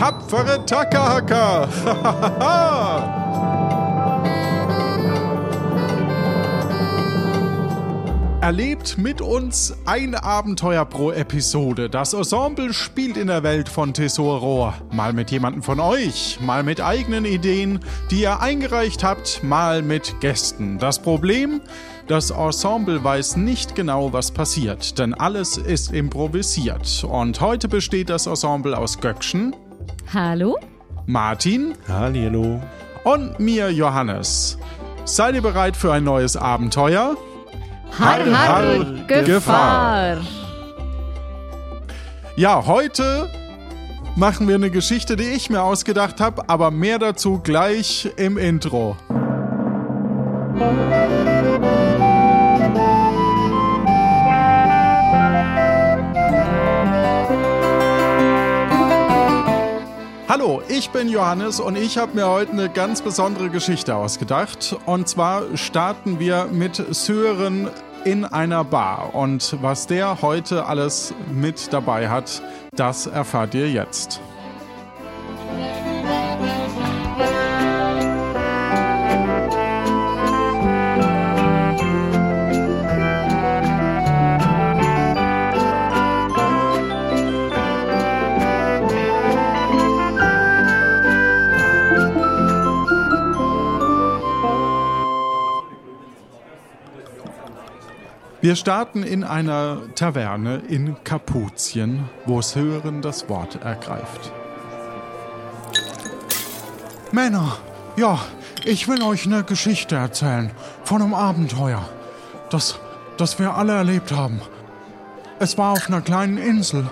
tapfere Takahaka. Erlebt mit uns ein Abenteuer pro Episode. Das Ensemble spielt in der Welt von Tesoro. Mal mit jemandem von euch, mal mit eigenen Ideen, die ihr eingereicht habt, mal mit Gästen. Das Problem? Das Ensemble weiß nicht genau, was passiert, denn alles ist improvisiert. Und heute besteht das Ensemble aus Göckchen. Hallo. Martin. Hallo. Und mir, Johannes. Seid ihr bereit für ein neues Abenteuer? Har, har, Gefahr. Gefahr. Ja, heute machen wir eine Geschichte, die ich mir ausgedacht habe, aber mehr dazu gleich im Intro. Hallo, ich bin Johannes und ich habe mir heute eine ganz besondere Geschichte ausgedacht. Und zwar starten wir mit Sören in einer Bar. Und was der heute alles mit dabei hat, das erfahrt ihr jetzt. Wir starten in einer Taverne in Kapuzien, wo Sören das Wort ergreift. Männer, ja, ich will euch eine Geschichte erzählen von einem Abenteuer, das, das wir alle erlebt haben. Es war auf einer kleinen Insel,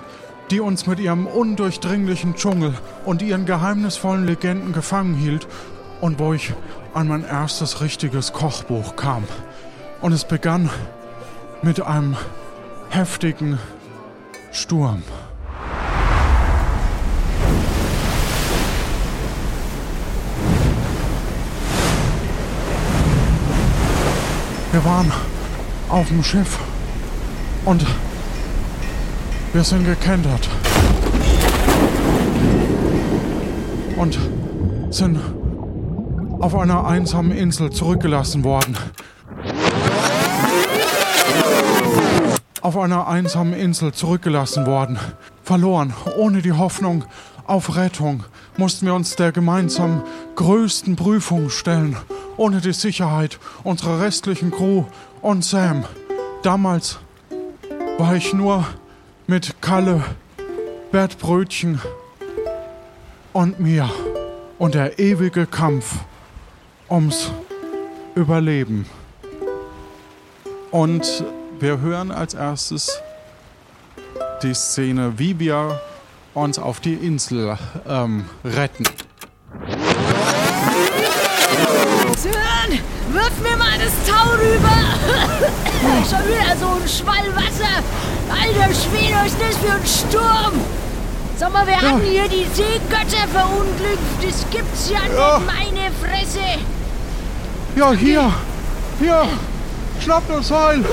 die uns mit ihrem undurchdringlichen Dschungel und ihren geheimnisvollen Legenden gefangen hielt und wo ich an mein erstes richtiges Kochbuch kam. Und es begann mit einem heftigen Sturm. Wir waren auf dem Schiff und wir sind gekentert und sind auf einer einsamen Insel zurückgelassen worden. Auf einer einsamen Insel zurückgelassen worden. Verloren, ohne die Hoffnung auf Rettung, mussten wir uns der gemeinsam größten Prüfung stellen, ohne die Sicherheit unserer restlichen Crew und Sam. Damals war ich nur mit Kalle, Bert Brötchen und mir und der ewige Kampf ums Überleben. Und wir hören als erstes die Szene, wie wir uns auf die Insel ähm, retten. Sören, wirf mir mal das Tau rüber. Schon wieder so ein Schwall Wasser. Alter Schwede, was ist das für ein Sturm? Sag mal, wir ja. haben hier die Seegötter verunglückt. Das gibt's ja, ja. nicht, meine Fresse. Ja, hier. Hier. Schnapp das Seil!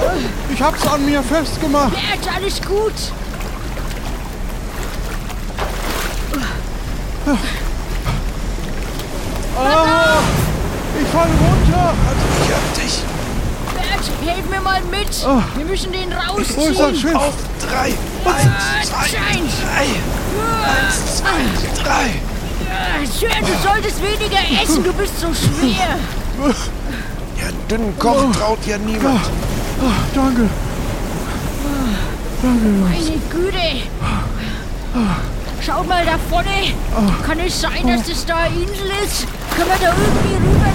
Ich hab's an mir festgemacht! Bert, alles gut! Ah, ich fall runter! Ich hab dich! Bert, hilf mir mal mit! Ah. Wir müssen den rausziehen! Wo ist das Schiff? Auf drei! Eins, zwei, drei! Eins, zwei, drei! Schön, du solltest weniger essen, du bist so schwer! Ja, dünnen Koch oh. traut ja niemand. Oh, danke. Danke, Jungs. Meine Güte. Schaut mal da vorne. Kann es sein, dass das da eine Insel ist? Können wir da irgendwie rüber?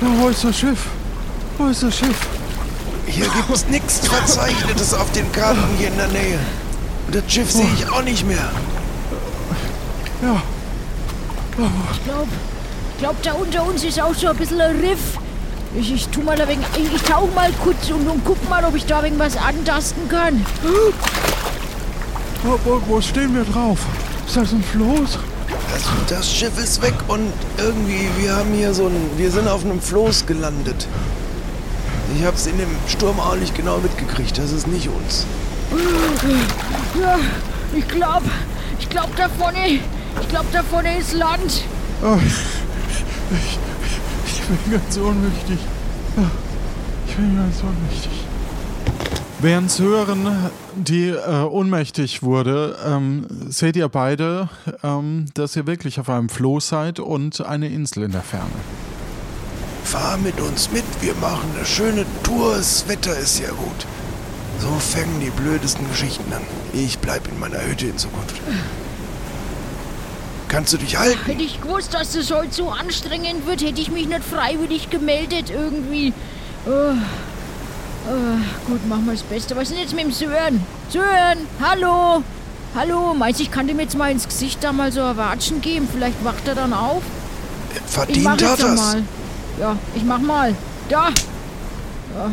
Da, wo ist das Schiff? Wo ist das Schiff? Hier gibt es nichts Verzeichnetes auf den Karten hier in der Nähe. Und das Schiff sehe ich auch nicht mehr. Ja. Ich glaube, glaube, da unter uns ist auch so ein bisschen ein Riff. Ich, ich tu mal ein wenig, ich, ich tauche mal kurz und, und guck mal, ob ich da irgendwas antasten kann. Wo, wo, wo stehen wir drauf? Ist das ein Floß? Also das Schiff ist weg und irgendwie, wir haben hier so ein, wir sind auf einem Floß gelandet. Ich hab's in dem Sturm auch nicht genau mitgekriegt, das ist nicht uns. Ja, ich glaube, ich glaube da vorne, ich glaube da vorne ist Land. Oh, ich, ich bin ganz ohnmächtig. Ich bin ganz ohnmächtig. Während Sören, die äh, ohnmächtig wurde, ähm, seht ihr beide, ähm, dass ihr wirklich auf einem Floß seid und eine Insel in der Ferne. Fahr mit uns mit, wir machen eine schöne Tour, das Wetter ist ja gut. So fängen die blödesten Geschichten an. Ich bleib in meiner Hütte in Zukunft. Kannst du dich halten? Hätte ich gewusst, dass es heute so anstrengend wird, hätte ich mich nicht freiwillig gemeldet irgendwie. Oh. Oh, gut, machen wir das Beste. Was ist denn jetzt mit dem Sören? Sören, hallo! Hallo, meinst du, ich kann dem jetzt mal ins Gesicht da mal so ein Watschen geben? Vielleicht wacht er dann auf? Ich mach Verdient jetzt hat das. mal. Ja, ich mach mal. Da! Ja.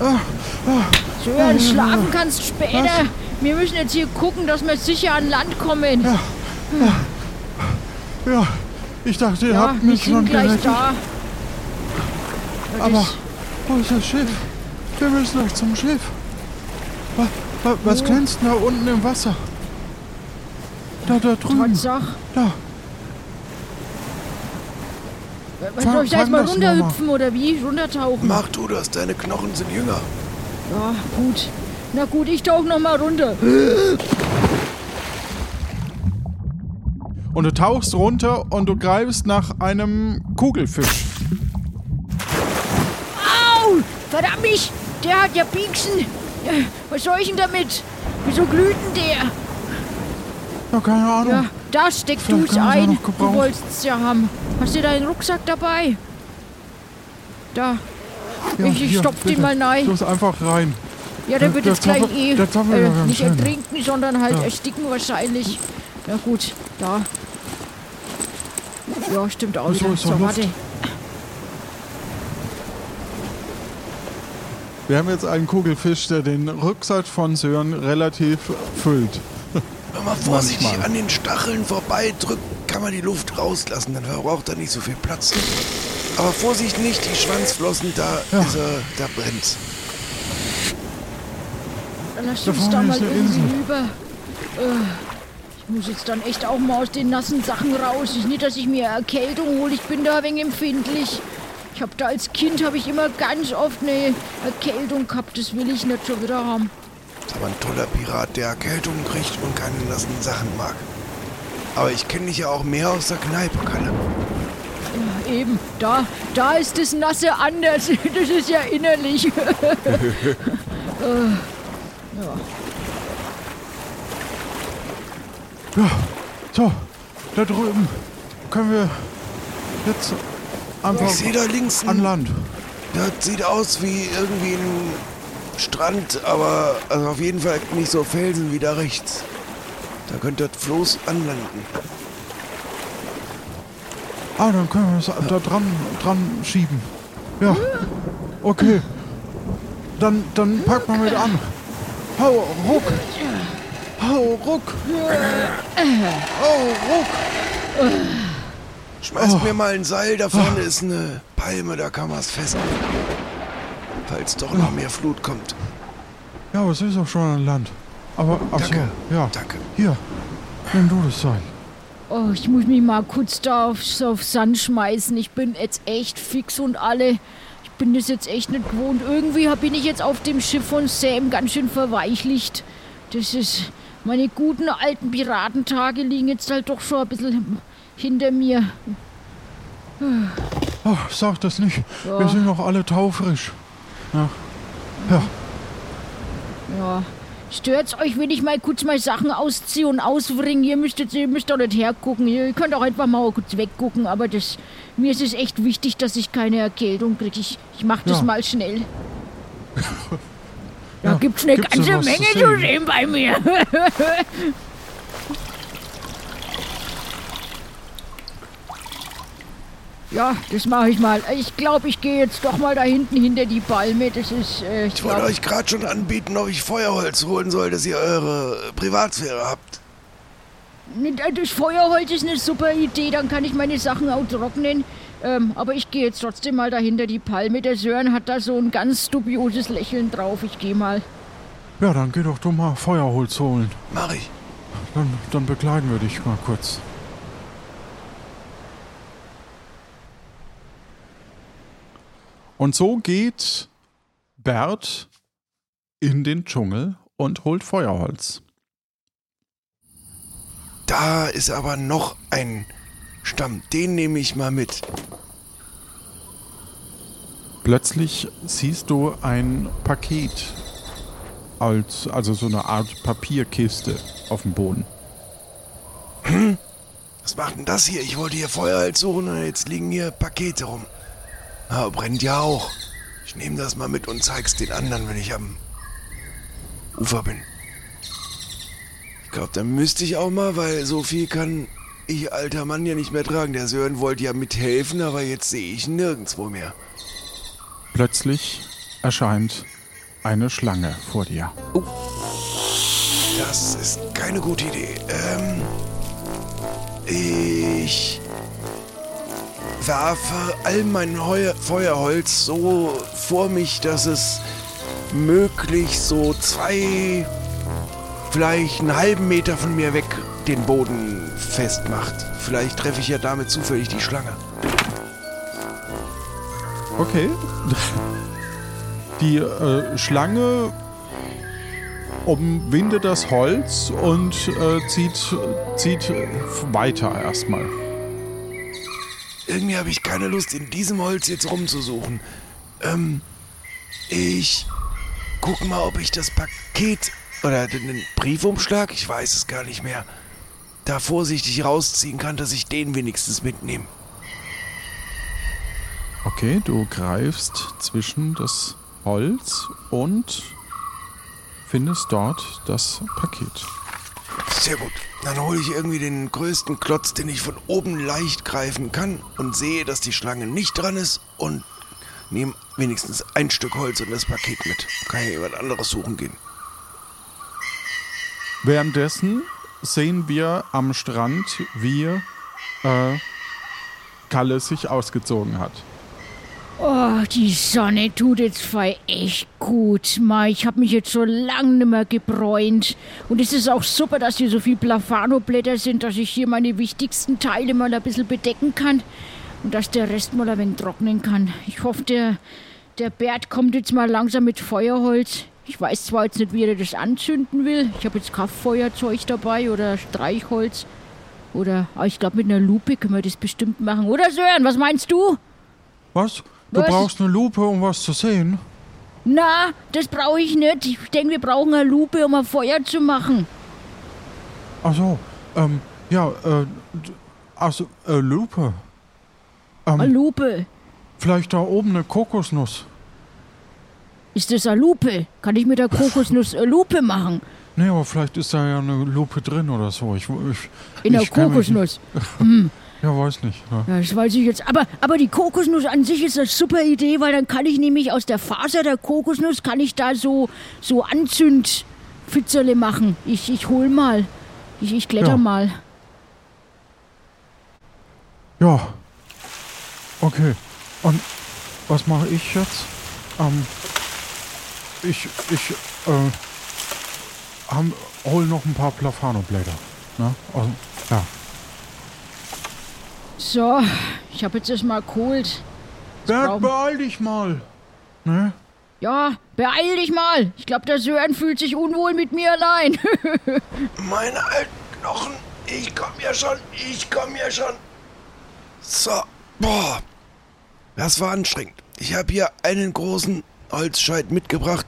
Oh. Sören, schlafen kannst später. Wir müssen jetzt hier gucken, dass wir sicher an Land kommen. Ja, ich dachte, ihr Ja, habt wir mich schon gleich gerettet. da. Das Aber ist- wo ist das Schiff? Wir müssen doch zum Schiff. Was, was, was Wo? glänzt denn da unten im Wasser? Da, da drüben. Tatsache. Da. Was Fang- soll ich da jetzt mal runterhüpfen oder wie? Runtertauchen? Mach du das, deine Knochen sind jünger. Ja, gut. Na gut, ich tauche noch mal runter. Und du tauchst runter und du greifst nach einem Kugelfisch. Au! Verdammt mich! Der hat ja Pieksen. Äh, Was soll ich denn damit? Wieso glüht denn der? Ja, keine Ahnung. Ja, da steck Vielleicht du's können wir sie ein. Du wollt's ja haben. Hast du deinen Rucksack dabei? Da. Ja, ich ich hier, stopf den bitte. mal rein. Es einfach rein. Ja, der Der- wird der jetzt gleich Zappel- eh äh, nicht schön. ertrinken, sondern halt Ja. ersticken wahrscheinlich. Na gut, da. Ja, stimmt auch So, so, warte. Wir haben jetzt einen Kugelfisch, der den Rucksack von Sören relativ füllt. Wenn man vorsichtig Manchmal. an den Stacheln vorbeidrückt, kann man die Luft rauslassen, dann verbraucht er nicht so viel Platz. Aber Vorsicht nicht, die Schwanzflossen, da Ja. ist er, da brennt's. Dann lass Da uns da vorne mal irgendwie rüber. Äh, ich muss jetzt dann echt auch mal aus den nassen Sachen raus. Ist nicht, dass ich mir Erkältung hole. Ich bin da ein wenig empfindlich. Ich habe da als Kind habe ich immer ganz oft eine Erkältung gehabt. Das will ich nicht schon wieder haben. Ist aber ein toller Pirat, der Erkältung kriegt und keine nassen Sachen mag. Aber ich kenne dich ja auch mehr aus der Kneipe, Kalle. Ja, eben, da, da ist das Nasse anders. Das ist ja innerlich. äh, ja. Ja, so, da drüben können wir jetzt einfach Ich da links an Land. das sieht aus wie irgendwie ein Strand, aber also auf jeden Fall nicht so Felsen wie da rechts. Da könnte das Floß anlanden. Ah, dann können wir es da dran, dran schieben. Ja, okay. Dann, dann pack mal mit an. Hau, ruck. Hau, ruck. Hau, ruck. Schmeiß mir mal ein Seil, da vorne ist eine Palme, da kann man es festmachen. Falls doch noch mehr Flut kommt. Ja, aber es ist auch schon an Land. Aber, ach so, Danke. ja. Danke. Hier, nimm du das Seil. Oh, ich muss mich mal kurz da aufs, auf Sand schmeißen. Ich bin jetzt echt fix und alle. Ich bin das jetzt echt nicht gewohnt. Irgendwie bin ich jetzt auf dem Schiff von Sam ganz schön verweichlicht. Das ist. Meine guten alten Piratentage liegen jetzt halt doch schon ein bisschen hinter mir. Oh, sag das nicht. Ja. Wir sind noch alle taufrisch. Ja. Ja. Ja. Stört's euch, wenn ich mal kurz mal Sachen ausziehe und ausbringe? Ihr müsst, jetzt, ihr müsst doch nicht hergucken. Ihr könnt auch einfach mal kurz weggucken. Aber das, mir ist es echt wichtig, dass ich keine Erkältung kriege. Ich, ich mach das Ja. mal schnell. Da Ja, gibt's eine gibt's ganze Menge zu sehen bei mir. ja, das mache ich mal. Ich glaube, ich gehe jetzt doch mal da hinten hinter die Palme. Das ist, äh, ich Ich wollte euch gerade schon anbieten, ob ich Feuerholz holen soll, dass ihr eure Privatsphäre habt. Ne, Das Feuerholz ist eine super Idee, dann kann ich meine Sachen auch trocknen. Ähm, aber ich gehe jetzt trotzdem mal dahinter die Palme. Der Sören hat da so ein ganz dubioses Lächeln drauf. Ich gehe mal. Ja, dann geh doch du mal Feuerholz holen. Mach ich. Dann, dann begleiten wir dich mal kurz. Und so geht Bert in den Dschungel und holt Feuerholz. Da ist aber noch ein Stamm. Den nehme ich mal mit. Plötzlich siehst du ein Paket, als, also so eine Art Papierkiste auf dem Boden. Was macht denn das hier? Ich wollte hier Feuerholz suchen und jetzt liegen hier Pakete rum. Aber brennt ja auch. Ich nehme das mal mit und zeig's den anderen, wenn ich am Ufer bin. Ich glaube, da müsste ich auch mal, weil so viel kann ich alter Mann ja nicht mehr tragen. Der Sören wollte ja mithelfen, aber jetzt sehe ich nirgendwo mehr. Plötzlich erscheint eine Schlange vor dir. Das ist keine gute Idee. Ähm, ich werfe all mein Heuer Feuerholz so vor mich, dass es möglichst so zwei, vielleicht einen halben Meter von mir weg den Boden festmacht. Vielleicht treffe ich ja damit zufällig die Schlange. Okay. Die äh, Schlange umwindet das Holz und äh, zieht, zieht weiter erstmal. Irgendwie habe ich keine Lust, in diesem Holz jetzt rumzusuchen. Ähm, ich gucke mal, ob ich das Paket oder den Briefumschlag, ich weiß es gar nicht mehr, da vorsichtig rausziehen kann, dass ich den wenigstens mitnehme. Okay, du greifst zwischen das Holz und findest dort das Paket. Sehr gut. Dann hole ich irgendwie den größten Klotz, den ich von oben leicht greifen kann und sehe, dass die Schlange nicht dran ist und nehme wenigstens ein Stück Holz und das Paket mit. Kann ja jemand anderes suchen gehen. Währenddessen sehen wir am Strand, wie äh, Kalle sich ausgezogen hat. Oh, die Sonne tut jetzt voll echt gut. Ma, ich habe mich jetzt so lang nicht mehr gebräunt. Und es ist auch super, dass hier so viel Plafano-Blätter sind, dass ich hier meine wichtigsten Teile mal ein bisschen bedecken kann. Und dass der Rest mal ein wenig trocknen kann. Ich hoffe, der, der Bert kommt jetzt mal langsam mit Feuerholz. Ich weiß zwar jetzt nicht, wie er das anzünden will. Ich habe jetzt kein Feuerzeug dabei oder Streichholz. Oder, aber ich glaube, mit einer Lupe können wir das bestimmt machen. Oder Sören, was meinst du? Was? Du Was? brauchst eine Lupe, um was zu sehen? Na, das brauche ich nicht. Ich denke, wir brauchen eine Lupe, um ein Feuer zu machen. Ach so, ähm, ja, äh, also, äh, Lupe. Eine Ähm, Lupe. vielleicht da oben eine Kokosnuss. Ist das eine Lupe? Kann ich mit der Kokosnuss eine Lupe machen? Nee, aber vielleicht ist da ja eine Lupe drin oder so. Ich, ich, In der Kokosnuss. nicht- Ja, weiß nicht. Ja. Ja, das weiß ich jetzt. Aber, aber die Kokosnuss an sich ist eine super Idee, weil dann kann ich nämlich aus der Faser der Kokosnuss, kann ich da so, so Anzündfitzerle machen. Ich, ich hol mal. Ich, ich kletter Ja. mal. ja. Okay. Und was mache ich jetzt? Ähm, ich, ich, äh, haben, hol noch ein paar Plafano-Blätter. Ne? Also, ja. So, ich habe jetzt erstmal geholt. Bert, brauchen- beeil dich mal. Ne? Ja, beeil dich mal. Ich glaube, der Sören fühlt sich unwohl mit mir allein. Meine alten Knochen, ich komm ja schon, ich komm ja schon. So, boah, das war anstrengend. Ich habe hier einen großen Holzscheit mitgebracht.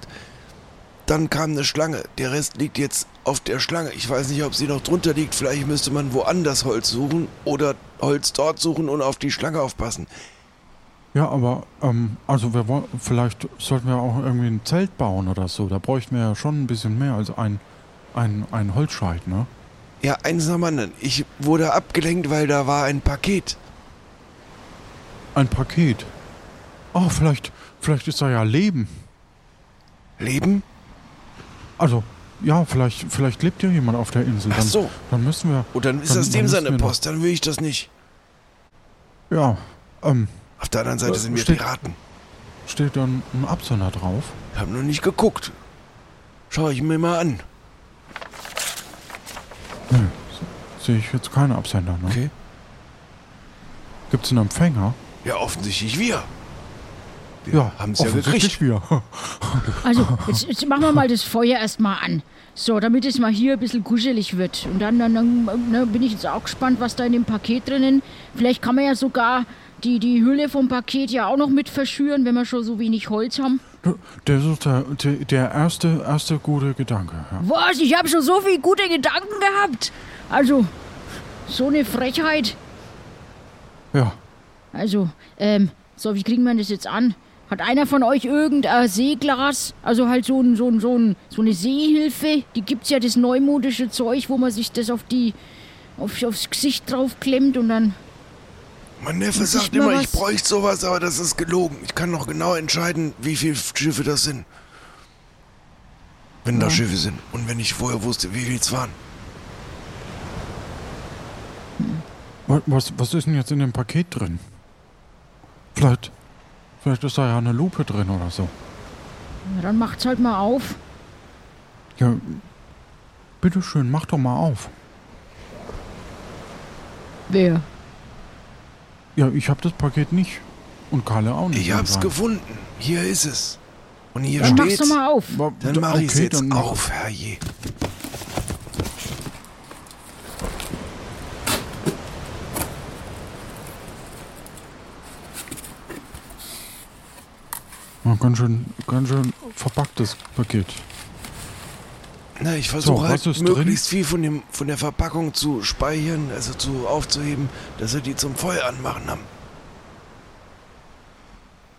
Dann kam eine Schlange. Der Rest liegt jetzt auf der Schlange. Ich weiß nicht, ob sie noch drunter liegt. Vielleicht müsste man woanders Holz suchen oder Holz dort suchen und auf die Schlange aufpassen. Ja, aber, ähm, also wir wollen, vielleicht sollten wir auch irgendwie ein Zelt bauen oder so. Da bräuchten wir ja schon ein bisschen mehr als ein, ein, ein Holzscheit, ne? Ja, eins nach dem anderen. Ich wurde abgelenkt, weil da war ein Paket. Ein Paket. Oh, vielleicht, vielleicht ist da ja Leben. Leben? Also, ja, vielleicht, vielleicht lebt ja jemand auf der Insel. Ach Dann, so. dann müssen wir, Und dann ist Dann- das dem seine Post. Dann will ich das nicht. ja, Ähm, Auf der anderen Seite Äh, sind wir steht- Piraten. steht dann ein Absender drauf? Ich hab noch nicht geguckt. Schau ich mir mal an. Nee, sehe ich jetzt keine Absender, ne? Okay. Gibt's einen Empfänger? Ja, offensichtlich wir. Wir Ja, haben's ja offensichtlich gekriegt. wir. Also, jetzt, jetzt machen wir mal das Feuer erstmal an. So, damit es mal hier ein bisschen kuschelig wird. Und dann, dann, dann ne, bin ich jetzt auch gespannt, was da in dem Paket drinnen. Vielleicht kann man ja sogar die, die Hülle vom Paket ja auch noch mit verschüren, wenn wir schon so wenig Holz haben. Das ist der, der, der erste, erste gute Gedanke. Ja. Was? Ich habe schon so viele gute Gedanken gehabt. Also, so eine Frechheit. ja. Also, ähm, so, wie kriegen wir das jetzt an? Hat einer von euch irgendein Seeglas? Also halt so, ein, so, ein, so, ein, so eine Seehilfe? Die gibt's ja, das neumodische Zeug, wo man sich das auf die, auf, aufs Gesicht draufklemmt und dann... Mein Neffe sagt immer, was- ich bräuchte sowas, aber das ist gelogen. Ich kann noch genau entscheiden, wie viele Schiffe das sind. Wenn da Schiffe sind. Und wenn ich vorher wusste, wie viel es waren. Wa- Was, was ist denn jetzt in dem Paket drin? Vielleicht, vielleicht ist da ja eine Lupe drin oder so. Na, dann macht's halt mal auf. Ja, bitteschön, mach doch mal auf. Wer? Ja, ich hab das Paket nicht. Und Kalle auch nicht. Ich hab's anscheinend. gefunden. Hier ist es. Und hier Dann mach's steht's. doch mal auf. Dann mach ich's okay, jetzt dann mach- auf, herrje. Ja, ganz schön, ganz schön verpacktes Paket. Na, ich versuche So, halt ist drin? möglichst viel von, dem, von der Verpackung zu speichern, also zu aufzuheben, dass wir die zum Feuer anmachen haben.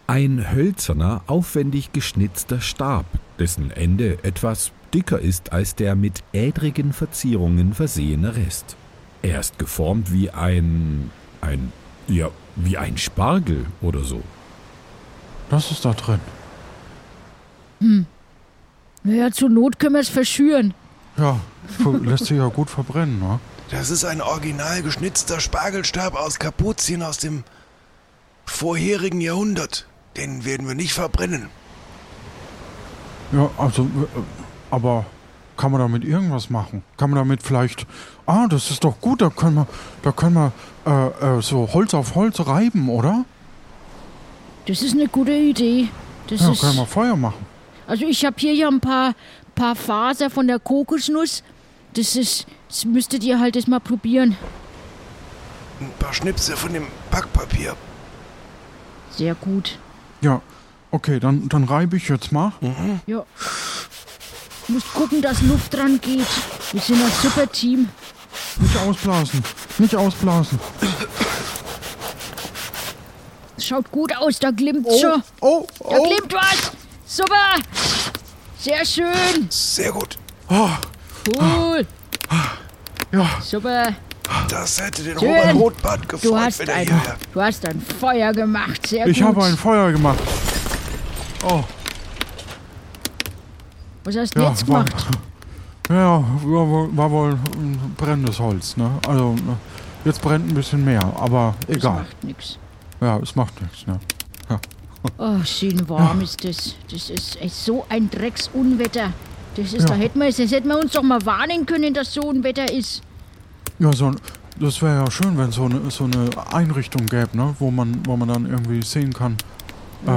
Ein hölzerner, aufwendig geschnitzter Stab, dessen Ende etwas dicker ist als der mit ädrigen Verzierungen versehene Rest. Er ist geformt wie ein. ein. ja, wie ein Spargel oder so. Das ist da drin. Naja, zur Not können wir es verschüren. Ja, lässt sich ja gut verbrennen, ne? Das ist ein original geschnitzter Spargelstab aus Kapuzien aus dem vorherigen Jahrhundert. Den werden wir nicht verbrennen. Ja, also, aber kann man damit irgendwas machen? Kann man damit vielleicht, ah, das ist doch gut, da können wir, da können wir äh, äh, so Holz auf Holz reiben, oder? Das ist eine gute Idee. Das Ja, ist... können wir Feuer machen. Also ich habe hier ja ein paar, paar Faser von der Kokosnuss. Das ist, das müsstet ihr halt jetzt mal probieren. Ein paar Schnipsel von dem Backpapier. Sehr gut. Ja, okay, dann, dann reibe ich jetzt mal. Ja. Du musst gucken, dass Luft dran geht. Wir sind ein super Team. Nicht ausblasen, nicht ausblasen. Schaut gut aus, da glimmt schon. oh, Da glimmt was. Super. Sehr schön. Sehr gut. Cool. Ja, Super. Das hätte den Schön. Robert Rotbart gefreut, Du hast wenn er ein, hier wäre. du hast ein Feuer gemacht. Sehr ich gut. habe ein Feuer gemacht. Oh, Was hast du ja, jetzt war, gemacht? ja, war, wohl- war wohl ein brennendes Holz, ne? Also, äh, jetzt brennt ein bisschen mehr, aber Das egal. macht nichts. Ja, es macht nichts, ne? Oh, schön warm ist das. Das ist echt so ein Drecksunwetter. Das ist, Ja. da hätten wir, das hätten wir uns doch mal warnen können, dass so ein Wetter ist. Ja, so, ein- das wäre ja schön, wenn so eine, so eine Einrichtung gäbe, ne? Wo man, wo man dann irgendwie sehen kann, äh,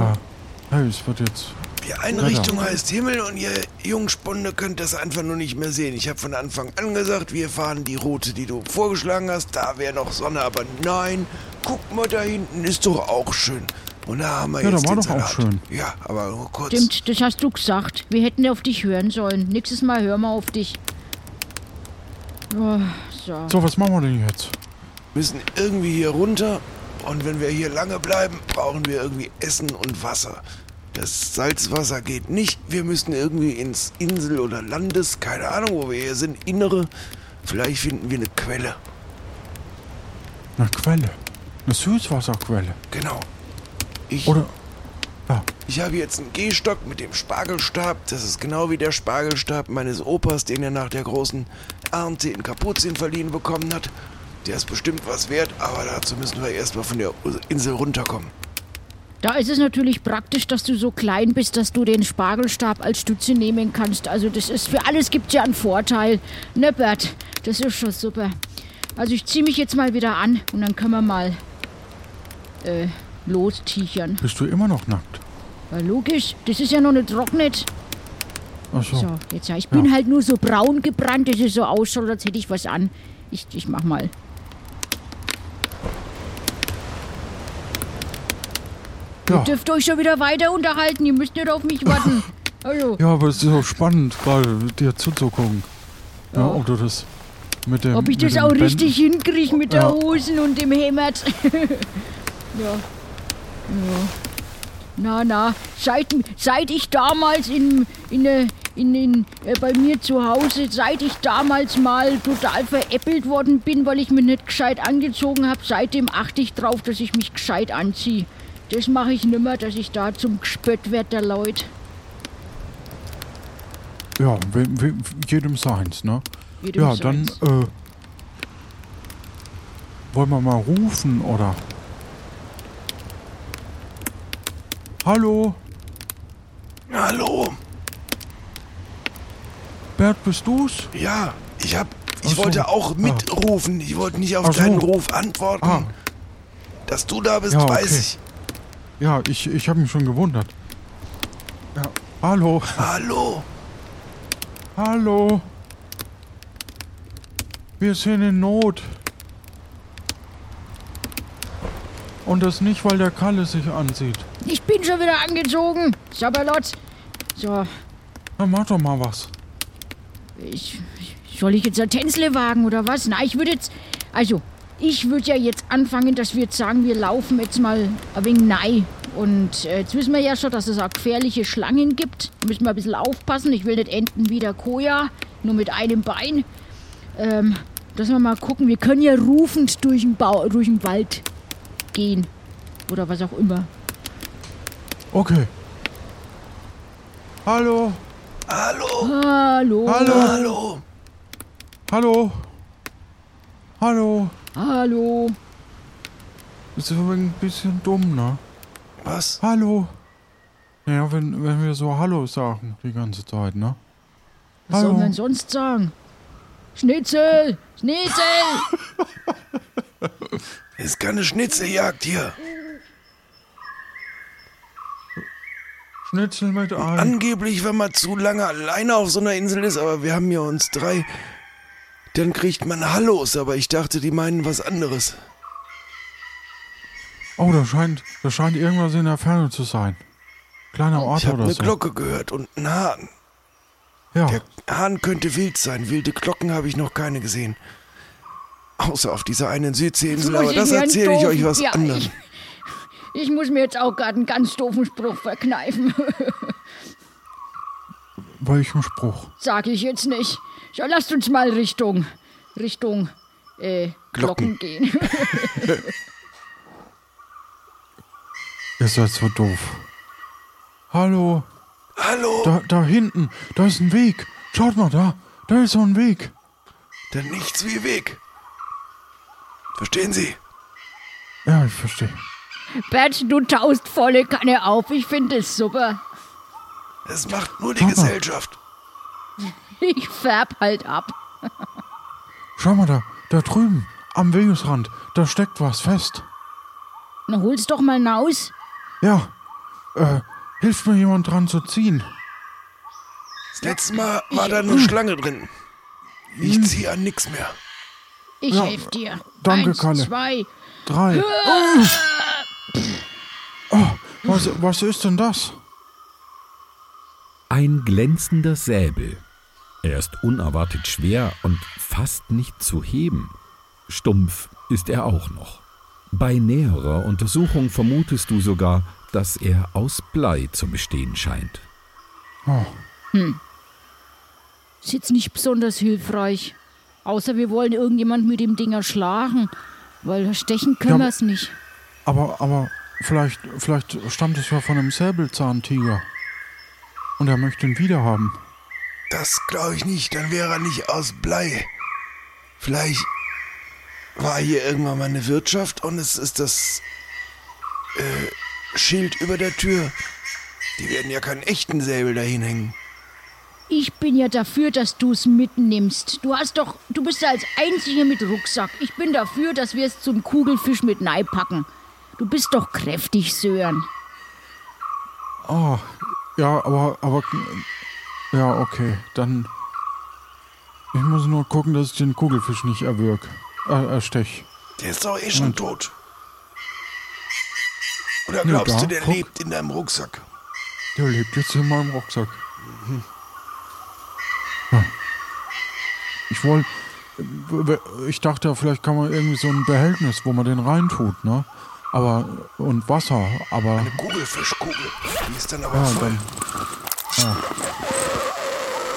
hey, es wird jetzt. Die Einrichtung heißt Himmel und ihr Jungspunde könnt das einfach nur nicht mehr sehen. Ich habe von Anfang an gesagt, wir fahren die Route, die du vorgeschlagen hast. Da wäre noch Sonne, aber nein. Guck mal, da hinten ist doch auch schön. Und da haben wir Ja, da jetzt war den doch auch Salat. schön. Ja, aber nur kurz. Stimmt, das hast du gesagt. Wir hätten auf dich hören sollen. Nächstes Mal hören wir auf dich. Oh, so. So, was machen wir denn jetzt? müssen irgendwie hier runter. Und wenn wir hier lange bleiben, brauchen wir irgendwie Essen und Wasser. Das Salzwasser geht nicht. Wir müssen irgendwie ins Insel- oder Landes, keine Ahnung, wo wir hier sind, Innere. Vielleicht finden wir eine Quelle. Eine Quelle. Eine Süßwasserquelle. Genau. Ich, Oder. Ja, ich habe jetzt einen Gehstock mit dem Spargelstab. Das ist genau wie der Spargelstab meines Opas, den er nach der großen Ernte in Kapuzien verliehen bekommen hat. Der ist bestimmt was wert, aber dazu müssen wir erstmal von der Insel runterkommen. Da ist es natürlich praktisch, dass du so klein bist, dass du den Spargelstab als Stütze nehmen kannst. Also das ist für alles gibt ja einen Vorteil. Ne, Bert? Das ist schon super. Also ich ziehe mich jetzt mal wieder an und dann können wir mal äh, lostichern. Bist du immer noch nackt? Ja, logisch, das ist ja noch nicht trocknet. Ach so. So, jetzt ja, ich bin halt nur so braun gebrannt, dass es so ausschaut, als hätte ich was an. Ich, ich mach mal. Ja. Ihr dürft euch schon wieder weiter unterhalten, ihr müsst nicht auf mich warten. Hallo. ja, aber es ist so spannend, gerade dir zuzugucken. Ja, ob du das mit dem. Ob ich das auch Bänden- richtig hinkriege mit der. Hosen und dem Hämmert. ja. Ja. Na, na, seit, seit ich damals in, in, äh, in, in, äh, bei mir zu Hause, seit ich damals mal total veräppelt worden bin, weil ich mich nicht gescheit angezogen habe, seitdem achte ich drauf, dass ich mich gescheit anziehe. Das mache ich nimmer, dass ich da zum Gespött werd der Leute. Ja, wem, wem, jedem seins, ne? Jedem ja, dann seins. äh, wollen wir mal rufen, oder? Hallo, Hallo? Bert, bist du's? Ja, ich hab. Ich so. wollte auch Ah. mitrufen. Ich wollte nicht auf Ach so. deinen Ruf antworten. Ah. Dass du da bist, Ja, weiß okay. ich. Ja, ich, ich habe mich schon gewundert. Ja, hallo, Hallo? hallo. Wir sind in Not. Und das nicht, weil der Kalle sich ansieht. Ich bin schon wieder angezogen. Sabalot. So, Na, mach doch mal was. Ich, soll ich jetzt ein Tänzle wagen oder was? Na, ich würde jetzt. Also, ich würde ja jetzt anfangen, dass wir jetzt sagen, wir laufen jetzt mal ein wenig nein. Und äh, jetzt wissen wir ja schon, dass es auch gefährliche Schlangen gibt. Da müssen wir ein bisschen aufpassen. Ich will nicht enden wie der Koja, nur mit einem Bein. Ähm, dass wir mal gucken. Wir können ja rufend durch den, Bau, durch den Wald gehen. Oder was auch immer. Okay. Hallo, Hallo? Hallo. Hallo. Hallo? hallo. Hallo. Hallo. Das ist aber ein bisschen dumm, ne? Was? Hallo. Naja, wenn, wenn wir so Hallo sagen die ganze Zeit, ne? Was soll Hallo. man sonst sagen? Schnitzel! Schnitzel! Ist keine Schnitzeljagd hier. Schnitzel mit Ei. Angeblich, wenn man zu lange alleine auf so einer Insel ist, aber wir haben ja uns drei, dann kriegt man Hallos, aber ich dachte, die meinen was anderes. Oh, da scheint, da scheint irgendwas in der Ferne zu sein. Kleiner Ort Ich habe oder eine so. Glocke gehört und einen Hahn. Ja, Der Hahn könnte wild sein. Wilde Glocken habe ich noch keine gesehen. Außer auf dieser einen Südseeinsel, aber das erzähle ich euch was ja, anderes. Ich, ich muss mir jetzt auch gerade einen ganz doofen Spruch verkneifen. welchen Spruch? Sag ich jetzt nicht. So, lasst uns mal Richtung, Richtung, äh, Glocken, Glocken. gehen. Ihr seid so doof. Hallo, Hallo? da, da hinten, da ist ein Weg. Schaut mal da, da ist so ein Weg. Denn nichts wie Weg. Verstehen Sie? Ja, ich verstehe. Bert, du taust volle Kanne auf. Ich finde es super. Es macht nur die Papa. Gesellschaft. Ich färb halt ab. Schau mal da, da drüben, am Wegesrand, da steckt was fest. Na, hol's doch mal naus. Ja, äh, hilft mir jemand dran zu ziehen? Das letzte Mal war da eine Schlange drin. Ich ziehe an nix mehr. Ich Ja, helf dir. danke, Eins, Kalle. zwei. Drei. Oh. Oh, was, was ist denn das? Ein glänzender Säbel. Er ist unerwartet schwer und fast nicht zu heben. Stumpf ist er auch noch. Bei näherer Untersuchung vermutest du sogar, dass er aus Blei zu bestehen scheint. Oh, Ist jetzt nicht besonders hilfreich. Außer wir wollen irgendjemand mit dem Ding erschlagen. Weil stechen können Ja, wir es nicht. aber, aber vielleicht, vielleicht stammt es ja von einem Säbelzahntiger. Und er möchte ihn wiederhaben. Das glaube ich nicht. Dann wäre er nicht aus Blei. Vielleicht war hier irgendwann mal eine Wirtschaft und es ist das äh, Schild über der Tür. Die werden ja keinen echten Säbel dahin hängen. Ich bin ja dafür, dass du es mitnimmst. Du hast doch, du bist ja als Einziger mit Rucksack. Ich bin dafür, dass wir es zum Kugelfisch mit Nei packen. Du bist doch kräftig, Sören. Ah, ja, aber, aber, ja, okay, dann, ich muss nur gucken, dass ich den Kugelfisch nicht erwürg, äh, erstech. Der ist doch eh schon Und- tot. Oder Ja, glaubst da, du, der guck. lebt in deinem Rucksack? Der lebt jetzt in meinem Rucksack. Ja. Ich wollte, ich dachte, vielleicht kann man irgendwie so ein Behältnis, wo man den reintut, ne? Aber, und Wasser, aber, Eine Kugelfischkugel. Die ist dann aber ja, voll. dann, ja.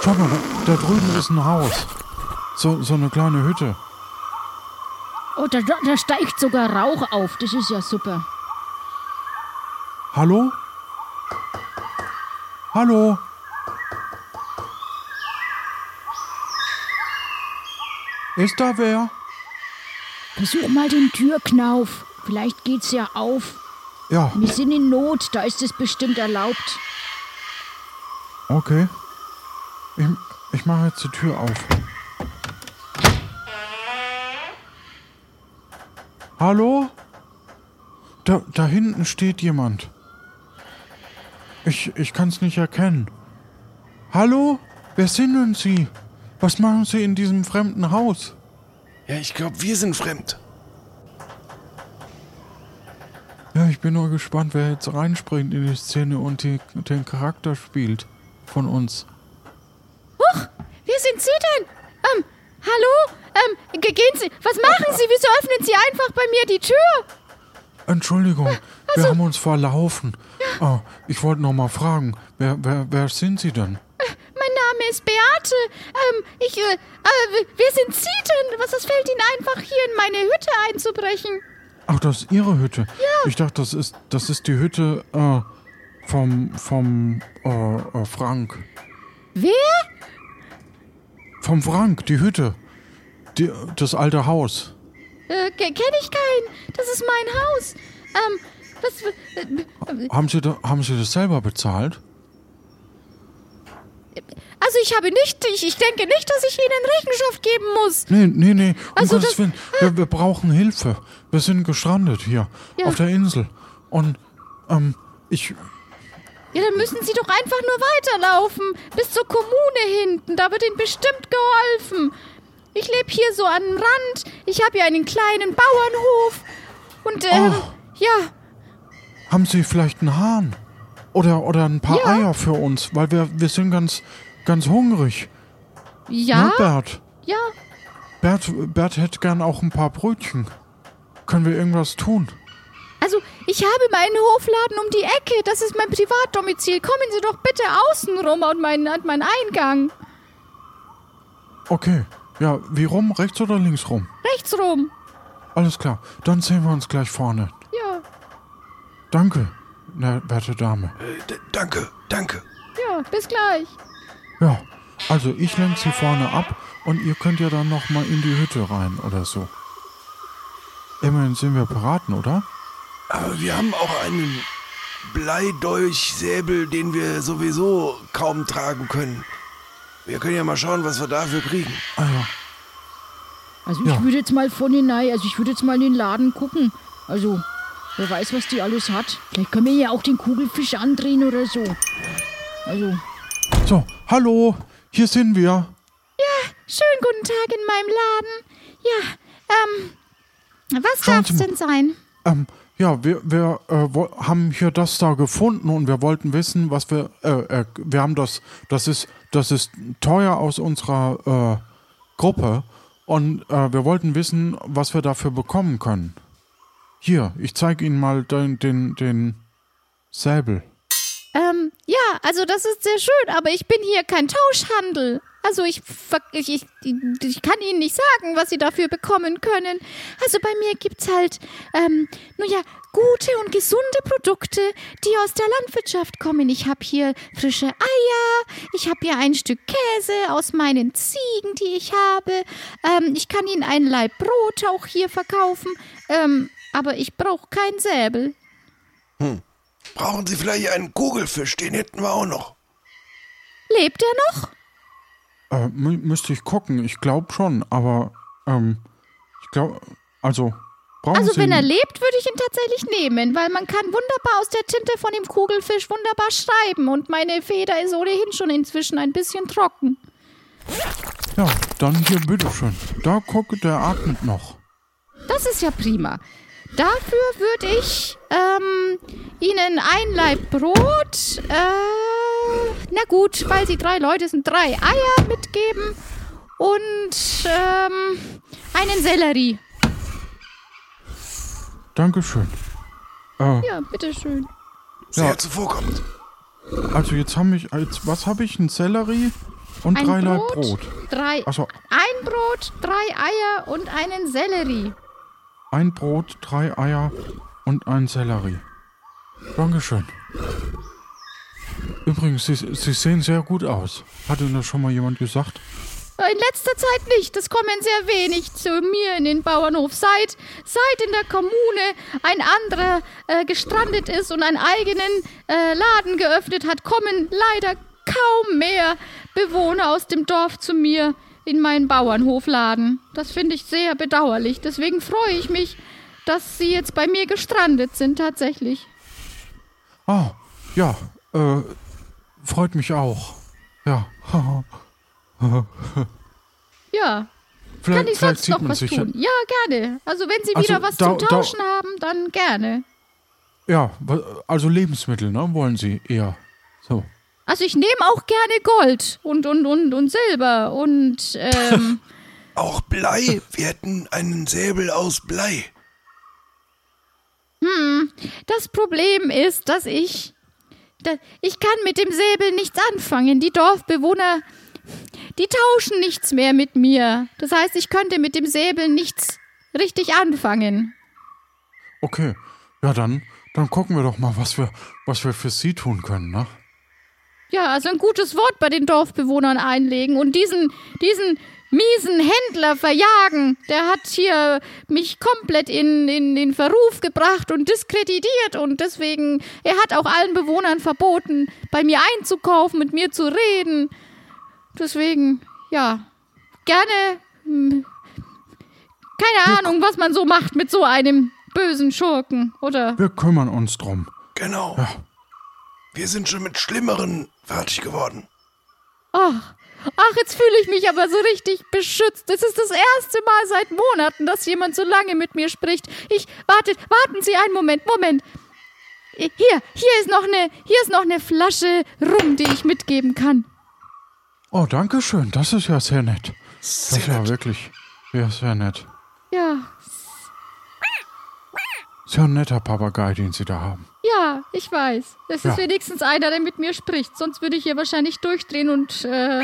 Schau mal, da, da drüben ist ein Haus. So, so eine kleine Hütte. Oh, da, da da steigt sogar Rauch auf. Das ist ja super. Hallo? Hallo? Ist da wer? Versuch mal den Türknauf. Vielleicht geht's ja auf. Ja, Wir sind in Not, da ist es bestimmt erlaubt. okay. Ich, ich mache jetzt die Tür auf. Hallo? Da, da hinten steht jemand. Ich, ich kann es nicht erkennen. Hallo? Wer sind denn Sie? Was machen Sie in diesem fremden Haus? Ja, ich glaube, wir sind fremd. Ja, ich bin nur gespannt, wer jetzt reinspringt in die Szene und die, den Charakter spielt von uns. Wer sind Sie denn? Ähm, hallo? Ähm, ge- gehen Sie, was machen Sie? Wieso öffnen Sie einfach bei mir die Tür? Entschuldigung, wir haben uns verlaufen. Ah, ich wollte noch mal fragen, wer, wer, wer sind Sie denn? Mein Name ist Beate. Ähm, ich, äh, äh, wer sind Sie denn? Was, das fällt Ihnen einfach hier in meine Hütte einzubrechen? Ach, das ist Ihre Hütte. Ja. Ich dachte, das ist, das ist die Hütte äh, vom, vom äh, äh, Frank. Wer? Vom Frank, die Hütte. Die, das alte Haus. Äh, kenne ich keinen. Das ist mein Haus. Ähm, was, äh, Haben Sie, da, haben Sie das selber bezahlt? also ich habe nicht, ich, ich denke nicht, dass ich Ihnen Rechenschaft geben muss. Nee, nee, nee, um Also das- Willen. Wir, wir brauchen Hilfe. Wir sind gestrandet hier Ja. auf der Insel. Und, ähm, ich, Ja, dann müssen Sie doch einfach nur weiterlaufen. Bis zur Kommune hinten. Da wird Ihnen bestimmt geholfen. Ich lebe hier so am Rand. Ich habe hier einen kleinen Bauernhof. Und, ähm, Oh. ja. Haben Sie vielleicht einen Hahn? Oder, oder ein paar Ja. Eier für uns? Weil wir, wir sind ganz, ganz hungrig. Ja? Ne, Bert? Ja. Bert? Bert hätte gern auch ein paar Brötchen. Können wir irgendwas tun? Also, ich habe meinen Hofladen um die Ecke. Das ist mein Privatdomizil. Kommen Sie doch bitte außen rum an meinen, an meinen Eingang. Okay. Ja, wie rum? Rechts oder links rum? Rechts rum. Alles klar. Dann sehen wir uns gleich vorne. Ja. Danke, ne, werte Dame. Äh, d- danke, danke. Ja, bis gleich. Ja, also ich lenke Sie vorne ab und ihr könnt ja dann noch mal in die Hütte rein oder so. Immerhin sind wir Piraten, oder? Aber wir haben auch einen Bleidolchsäbel, den wir sowieso kaum tragen können. Wir können ja mal schauen, was wir dafür kriegen. Ah ja. Also Ja. ich würde jetzt mal von Nei, also ich würde jetzt mal in den Laden gucken. Also, wer weiß, was die alles hat. Vielleicht können wir ja auch den Kugelfisch andrehen oder so. Also, So, hallo, hier sind wir. Schönen guten Tag in meinem Laden. Ja, ähm, was Sie mal. denn sein? Ähm, ja, wir, wir äh, haben hier das da gefunden und wir wollten wissen, was wir, äh, äh, wir haben das, das ist, das ist teuer aus unserer äh, Gruppe und äh, wir wollten wissen, was wir dafür bekommen können. Hier, ich zeige Ihnen mal den, den, den Säbel. Ähm, ja, also das ist sehr schön, aber ich bin hier kein Tauschhandel. Also ich, ich, ich, ich kann Ihnen nicht sagen, was Sie dafür bekommen können. Also bei mir gibt's halt, ähm, nun ja, gute und gesunde Produkte, die aus der Landwirtschaft kommen. Ich habe hier frische Eier, ich habe hier ein Stück Käse aus meinen Ziegen, die ich habe. Ähm, ich kann Ihnen ein Laib Brot auch hier verkaufen. Ähm, aber ich brauche keinen Säbel. Brauchen Sie vielleicht einen Kugelfisch? Den hätten wir auch noch. Lebt er noch? Äh, mü müsste ich gucken. Ich glaube schon, aber ähm, ich glaube, also brauchen Also Sie. wenn er lebt, würde ich ihn tatsächlich nehmen, weil man kann wunderbar aus der Tinte von dem Kugelfisch wunderbar schreiben und meine Feder ist ohnehin schon inzwischen ein bisschen trocken. ja, dann hier bitteschön. Da gucke, der atmet noch. Das ist ja prima. Dafür würde ich ähm, Ihnen ein Laib Brot, äh, na gut, weil Sie drei Leute sind, drei Eier mitgeben und ähm, einen Sellerie. Dankeschön. Äh, Ja, bitteschön. Sehr Ja. zuvorkommend. also jetzt haben ich, jetzt, was habe ich? Ein Sellerie und Ein drei Laib Brot, Brot. Drei, Also ein Brot, drei Eier und einen Sellerie. Ein Brot, drei Eier und ein Sellerie. Dankeschön. Übrigens, Sie, Sie sehen sehr gut aus. Hat Ihnen das schon mal jemand gesagt? In letzter Zeit nicht. Es kommen sehr wenig zu mir in den Bauernhof. Seit, seit in der Kommune ein anderer äh, gestrandet ist und einen eigenen äh, Laden geöffnet hat, kommen leider kaum mehr Bewohner aus dem Dorf zu mir in meinen Bauernhofladen. Das finde ich sehr bedauerlich. Deswegen freue ich mich, dass Sie jetzt bei mir gestrandet sind, tatsächlich. Ah, ja, äh, freut mich auch. Ja, Ja, vielleicht, kann ich sonst noch was tun? Ja, gerne. Also wenn Sie Also, wieder was da- zum da- Tauschen haben, dann gerne. Ja, also Lebensmittel, ne, wollen Sie eher. So. Also ich nehme auch gerne Gold und und und und Silber und ähm, Auch Blei. Wir hätten einen Säbel aus Blei. das Problem ist, dass ich da, ich kann mit dem Säbel nichts anfangen. Die Dorfbewohner, die tauschen nichts mehr mit mir. Das heißt, ich könnte mit dem Säbel nichts richtig anfangen. Okay. Ja, dann, dann gucken wir doch mal, was wir, was wir für Sie tun können, ne? Ja, also ein gutes Wort bei den Dorfbewohnern einlegen und diesen, diesen miesen Händler verjagen. Der hat hier mich komplett in, in den Verruf gebracht und diskreditiert und deswegen, er hat auch allen Bewohnern verboten, bei mir einzukaufen, mit mir zu reden. Deswegen, ja, gerne, hm, keine Ahnung, was man so macht mit so einem bösen Schurken, oder? Wir kümmern uns drum. Genau. Ja. Wir sind schon mit Schlimmeren fertig geworden. Ach, ach, jetzt fühle ich mich aber so richtig beschützt. Es ist das erste Mal seit Monaten, dass jemand so lange mit mir spricht. Ich, wartet, warten Sie einen Moment, Moment. Hier, hier ist noch eine, hier ist noch eine Flasche Rum, die ich mitgeben kann. Oh, danke schön. Das ist ja sehr nett. Das ist ja wirklich ja, sehr nett. Ja, Sehr netter Papagei, den Sie da haben. Ja, ich weiß. Es ist Ja. wenigstens einer, der mit mir spricht. Sonst würde ich hier wahrscheinlich durchdrehen und, äh,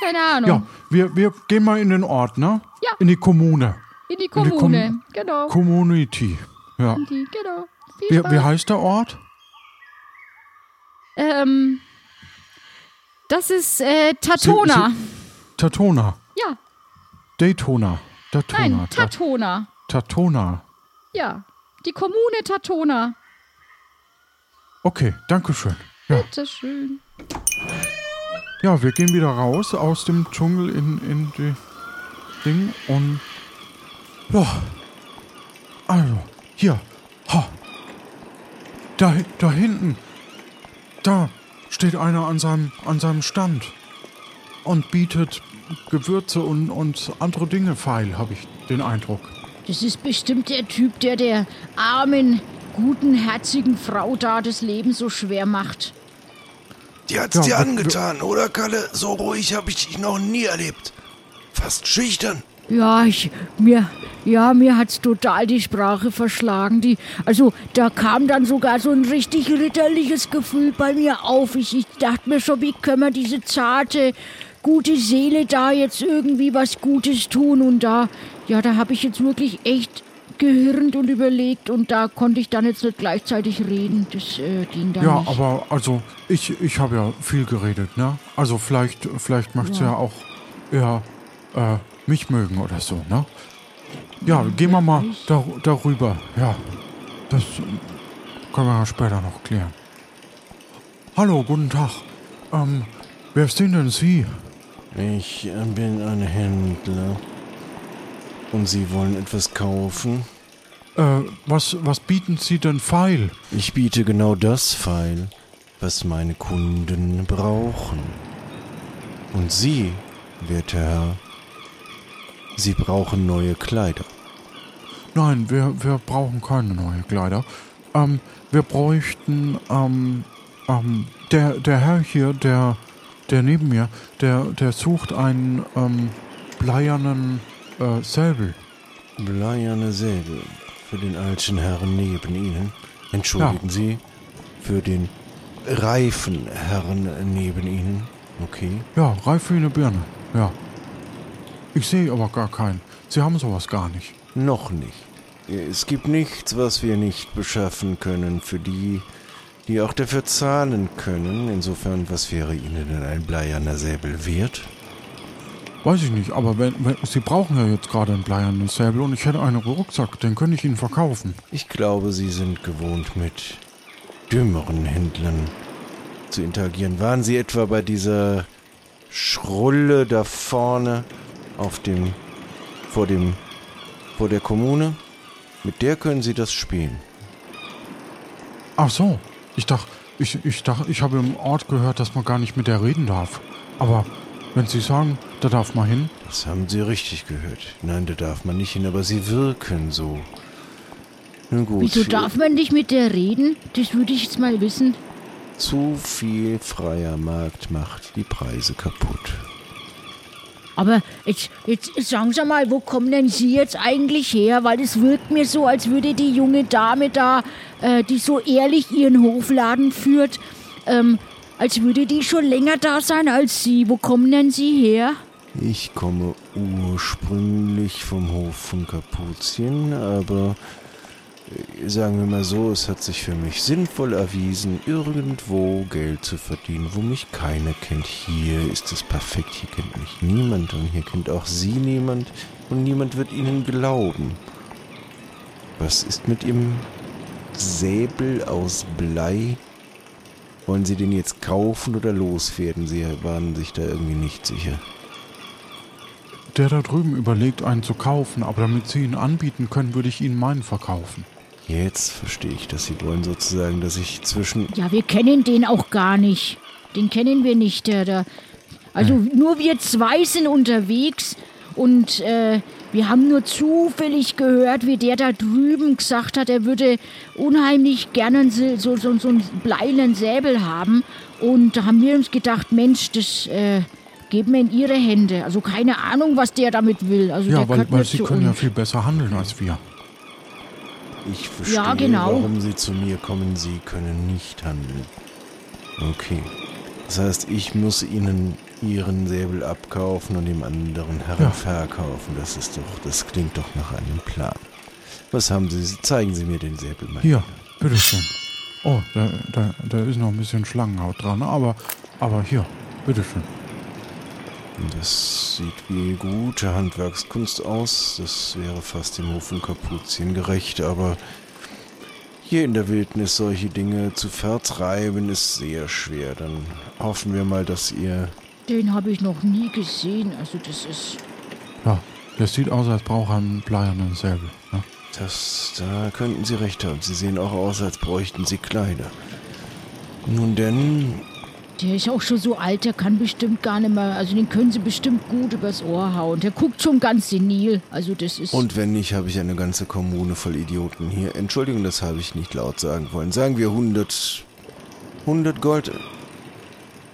keine Ahnung. Ja, wir, wir gehen mal in den Ort, ne? Ja. In die Kommune. In die die Kommune. Kom- genau. Community. Ja. In die, genau. Wie, wie heißt der Ort? ähm, das ist, äh, Tatona. Tatona. ja. Daytona. Tatona. Nein, Ta- Tatona. Tatona. Ja, die Kommune Tatona. Okay, danke schön. Ja. Bitteschön. ja, wir gehen wieder raus aus dem Dschungel in, in die Ding und ja, also, hier, ha, da, da hinten, da steht einer an seinem, an seinem Stand und bietet Gewürze und, und andere Dinge feil, habe ich den Eindruck. Das ist bestimmt der Typ, der der armen, guten, herzigen Frau da das Leben so schwer macht. Die hat's Ja, dir angetan, oder Kalle? So ruhig habe ich dich noch nie erlebt. Fast schüchtern. Ja, ich, mir, ja, mir hat's total die Sprache verschlagen. Die, also, da kam dann sogar so ein richtig ritterliches Gefühl bei mir auf. Ich, ich dachte mir schon, wie können wir diese zarte, gute Seele da jetzt irgendwie was Gutes tun und da, ja, da habe ich jetzt wirklich echt gehirnt und überlegt und da konnte ich dann jetzt nicht gleichzeitig reden. Das äh, ging dann Ja, nicht. aber also ich, ich habe ja viel geredet, ne? Also vielleicht, vielleicht möchtest du Ja. ja auch eher äh, mich mögen oder so, ne? Ja, gehen wir mal da, darüber. Ja, das können wir ja später noch klären. Hallo, guten Tag. Ähm, wer sind denn Sie? Ich äh, bin ein Händler. Und Sie wollen etwas kaufen? Äh, was, was bieten Sie denn feil? Ich biete genau das feil, was meine Kunden brauchen. Und Sie, werter Herr, Sie brauchen neue Kleider. Nein, wir, wir brauchen keine neue Kleider. Ähm, wir bräuchten, ähm, ähm, der, der Herr hier, der, der neben mir, der, der sucht einen, ähm, bleiernen, äh, Säbel. Bleierne Säbel für den alten Herrn neben Ihnen. Entschuldigen Sie, für den reifen Herrn neben Ihnen. Okay. Ja, reif wie eine Birne, ja. Ich sehe aber gar keinen. Sie haben sowas gar nicht. Noch nicht. Es gibt nichts, was wir nicht beschaffen können für die, die auch dafür zahlen können. Insofern, was wäre Ihnen denn ein bleierner Säbel wert? Weiß ich nicht, aber wenn, wenn, Sie brauchen ja jetzt gerade einen bleiernen Säbel und ich hätte einen Rucksack, den könnte ich Ihnen verkaufen. Ich glaube, Sie sind gewohnt, mit dümmeren Händlern zu interagieren. Waren Sie etwa bei dieser Schrulle da vorne auf dem, vor dem, vor der Kommune? Mit der können Sie das spielen. Ach so, ich dachte, ich, ich dachte, ich habe im Ort gehört, dass man gar nicht mit der reden darf. Aber wenn Sie sagen, da darf man hin, Das haben Sie richtig gehört. Nein, da darf man nicht hin, aber Sie wirken so. Nun gut. Wieso darf man nicht mit der reden? Das würde ich jetzt mal wissen. Zu viel freier Markt macht die Preise kaputt. Aber jetzt, jetzt sagen Sie mal, wo kommen denn Sie jetzt eigentlich her? Weil es wirkt mir so, als würde die junge Dame da, äh, die so ehrlich ihren Hofladen führt, ähm, als würde die schon länger da sein als Sie. Wo kommen denn Sie her? Ich komme ursprünglich vom Hof von Kapuzien, aber äh, sagen wir mal so, es hat sich für mich sinnvoll erwiesen, irgendwo Geld zu verdienen, wo mich keiner kennt. Hier ist es perfekt, hier kennt mich niemand und hier kennt auch Sie niemand und niemand wird Ihnen glauben. Was ist mit Ihrem Säbel aus Blei? Wollen Sie den jetzt kaufen oder loswerden? Sie waren sich da irgendwie nicht sicher. der da drüben überlegt, einen zu kaufen, aber damit Sie ihn anbieten können, würde ich Ihnen meinen verkaufen. Jetzt verstehe ich, dass Sie wollen sozusagen, dass ich zwischen... Ja, wir kennen den auch gar nicht. Den kennen wir nicht, der da. Also nur wir zwei sind unterwegs und äh, wir haben nur zufällig gehört, wie der da drüben gesagt hat, er würde unheimlich gerne so, so, so einen bleiernen Säbel haben. Und da haben wir uns gedacht, Mensch, das äh, geben wir in ihre Hände. Also keine Ahnung, was der damit will. Also Ja, der weil, weil Sie können ja uns. viel besser handeln als wir. Ich verstehe, Ja, genau. warum Sie zu mir kommen. Sie können nicht handeln. Okay. Das heißt, ich muss Ihnen Ihren Säbel abkaufen und dem anderen Herrn Ja. verkaufen. Das ist doch, das klingt doch nach einem Plan. Was haben Sie? Zeigen Sie mir den Säbel mal. Hier, bitteschön. Oh, da, da, da ist noch ein bisschen Schlangenhaut dran, aber, aber hier, bitteschön. Das sieht wie gute Handwerkskunst aus. Das wäre fast dem Hof von Kapuzien gerecht, aber hier in der Wildnis solche Dinge zu vertreiben ist sehr schwer. Dann hoffen wir mal, dass ihr... Den habe ich noch nie gesehen. Also das ist. Ja, der sieht aus, als braucht er einen bleiernen Säbel. Ne? Das, da könnten Sie recht haben. Sie sehen auch aus, als bräuchten Sie Kleider. Nun denn, Der ist auch schon so alt, der kann bestimmt gar nicht mehr. Also den können sie bestimmt gut übers Ohr hauen. Der guckt schon ganz senil. Also das ist. und wenn nicht, habe ich eine ganze Kommune voll Idioten hier. Entschuldigung, das habe ich nicht laut sagen wollen. Sagen wir 100... 100 Gold...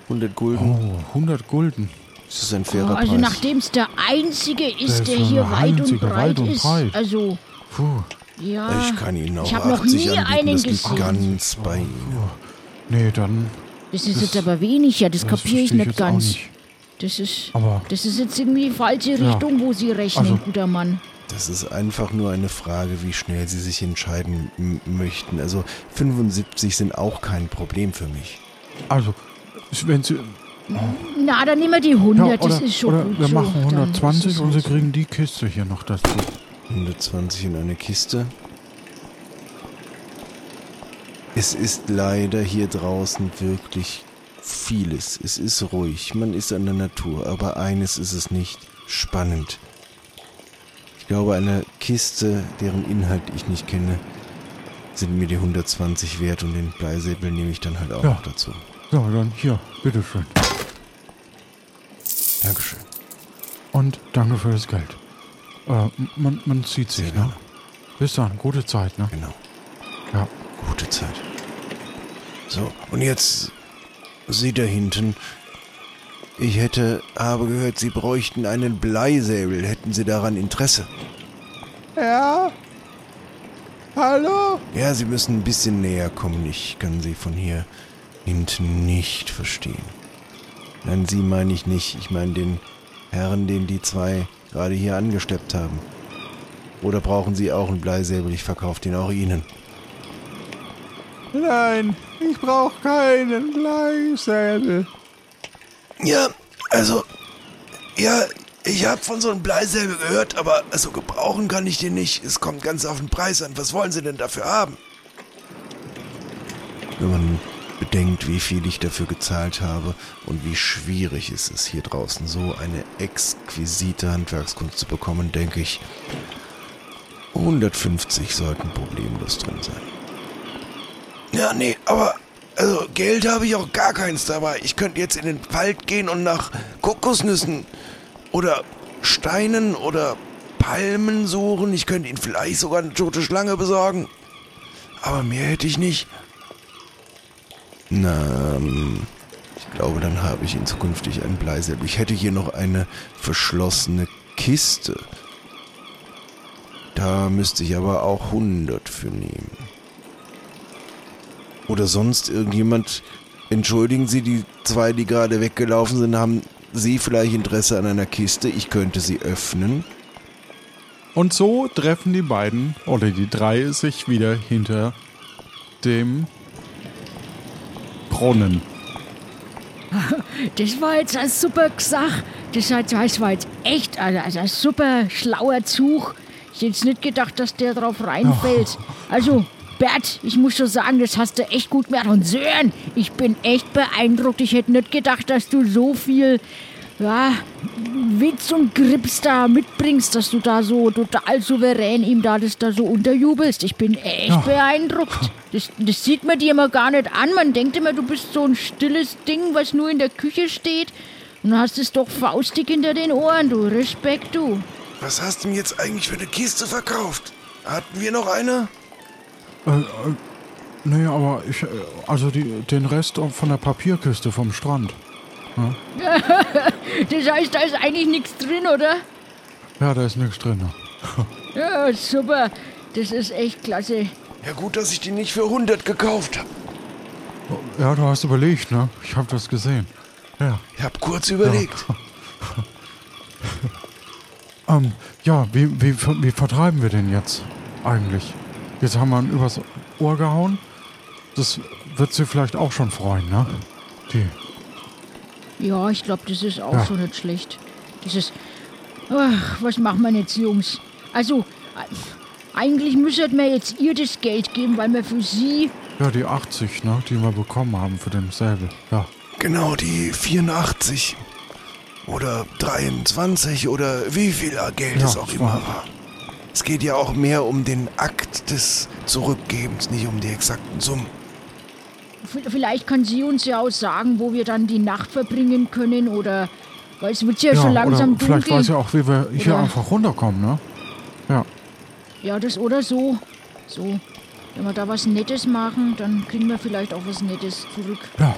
100 Gulden. Oh, 100 Gulden. Das ist ein Oh, fairer also Preis. nachdem es der einzige ist, ist der so hier weit und weit und ist. breit. Also, Puh, ja. Ich kann Ihnen auch Ich hab noch 80 nie anbieten, einen das liegt gesehen. ganz bei Ihnen. nee, dann Das ist jetzt aber wenig, ja, das das kapiere ich nicht jetzt auch ganz. nicht. Das ist, Aber- das ist jetzt irgendwie die falsche Richtung, wo Sie rechnen, Also- guter Mann. Das ist einfach nur eine Frage, wie schnell Sie sich entscheiden möchten. Also 75 sind auch kein Problem für mich. Also, wenn Sie. Na, dann nehmen wir die 100, Ja, oder, das ist schon oder gut wir so. machen Dann ist 120 es und Sie kriegen die Kiste hier noch dazu. 120 in eine Kiste. Es ist leider hier draußen wirklich vieles. Es ist ruhig, man ist an der Natur, aber eines ist es nicht spannend. Ich glaube, eine Kiste, deren Inhalt ich nicht kenne, sind mir die 120 wert und den Bleisäbel nehme ich dann halt auch Ja. noch dazu. So, dann hier, bitteschön. Dankeschön. Und danke für das Geld. Äh, man, man sieht sich, Sehr ne? gerne. Bis dann, gute Zeit, ne? Genau. Ja. Gute Zeit. So, und jetzt Sie da hinten. Ich hätte, habe gehört, Sie bräuchten einen Bleisäbel. Hätten Sie daran Interesse? Ja? Hallo? Ja, Sie müssen ein bisschen näher kommen. Ich kann Sie von hier hinten nicht verstehen. Nein, Sie meine ich nicht. Ich meine den Herrn, den die zwei gerade hier angesteppt haben. Oder brauchen Sie auch einen Bleisäbel? Ich verkaufe den auch Ihnen. Nein, ich brauche keinen Bleisäbel. Ja, also, ja, ich habe von so einem Bleisäbel gehört, aber also gebrauchen kann ich den nicht. Es kommt ganz auf den Preis an. Was wollen Sie denn dafür haben? Wenn man wie viel ich dafür gezahlt habe und wie schwierig es ist, hier draußen so eine exquisite Handwerkskunst zu bekommen, denke ich, 150 sollten problemlos drin sein. Ja, nee, aber also Geld habe ich auch gar keins dabei. Ich könnte jetzt in den Wald gehen und nach Kokosnüssen oder Steinen oder Palmen suchen. Ich könnte Ihnen vielleicht sogar eine tote Schlange besorgen. Aber mehr hätte ich nicht. Na, ähm, ich glaube, dann habe ich in zukünftig einen Bleisäbel. Ich hätte hier noch eine verschlossene Kiste. Da müsste ich aber auch 100 für nehmen. Oder sonst irgendjemand. Entschuldigen Sie, die zwei, die gerade weggelaufen sind, haben Sie vielleicht Interesse an einer Kiste? Ich könnte sie öffnen. Und so treffen die beiden, oder die drei, sich wieder hinter dem Brunnen. Das war jetzt ein super Gesach. Das, hat- das war jetzt echt also, also ein super schlauer Zug. Ich hätte jetzt nicht gedacht, dass der drauf reinfällt. Also, Bert, ich muss schon sagen, das hast du echt gut gemacht. Und Sören, ich bin echt beeindruckt. Ich hätte nicht gedacht, dass du so viel ja, Witz und Grips da mitbringst, dass du da so total souverän ihm da das da so unterjubelst. Ich bin echt beeindruckt. Das, das sieht man dir immer gar nicht an. Man denkt immer, du bist so ein stilles Ding, was nur in der Küche steht. Und du hast es doch faustig hinter den Ohren, du. Respekt, du. Was hast du mir jetzt eigentlich für eine Kiste verkauft? Hatten wir noch eine? Äh, äh, nee, aber ich, äh, also die, den Rest von der Papierkiste vom Strand. Das heißt, da ist eigentlich nichts drin, oder? Ja, da ist nichts drin. ne? Ja, super. Das ist echt klasse. Ja gut, dass ich die nicht für 100 gekauft habe. Ja, du hast überlegt, ne? Ich habe das gesehen. Ja. Ich habe kurz überlegt. Ähm, ja, wie, wie, wie vertreiben wir den jetzt eigentlich? Jetzt haben wir ihn übers Ohr gehauen. Das wird sie vielleicht auch schon freuen, ne? Die. Ja, ich glaube, das ist auch Ja. so nicht schlecht. Das ist. Ach, was machen wir jetzt, Jungs? Also, eigentlich müsstet wir jetzt ihr das Geld geben, weil wir für sie. Ja, die 80, ne? Die wir bekommen haben für den Säbel. Ja. Genau, die 84. Oder 23 oder wie viel Geld Ja, es auch immer war-. Es geht ja auch mehr um den Akt des Zurückgebens, nicht um die exakten Summen. Vielleicht kann sie uns ja auch sagen, wo wir dann die Nacht verbringen können oder. Weil es wird ja, schon langsam oder vielleicht dunkel. weiß ja auch, wie wir hier Oder- einfach runterkommen, ne? Ja. Das oder so. So. Wenn wir da was Nettes machen, dann kriegen wir vielleicht auch was Nettes zurück. Ja.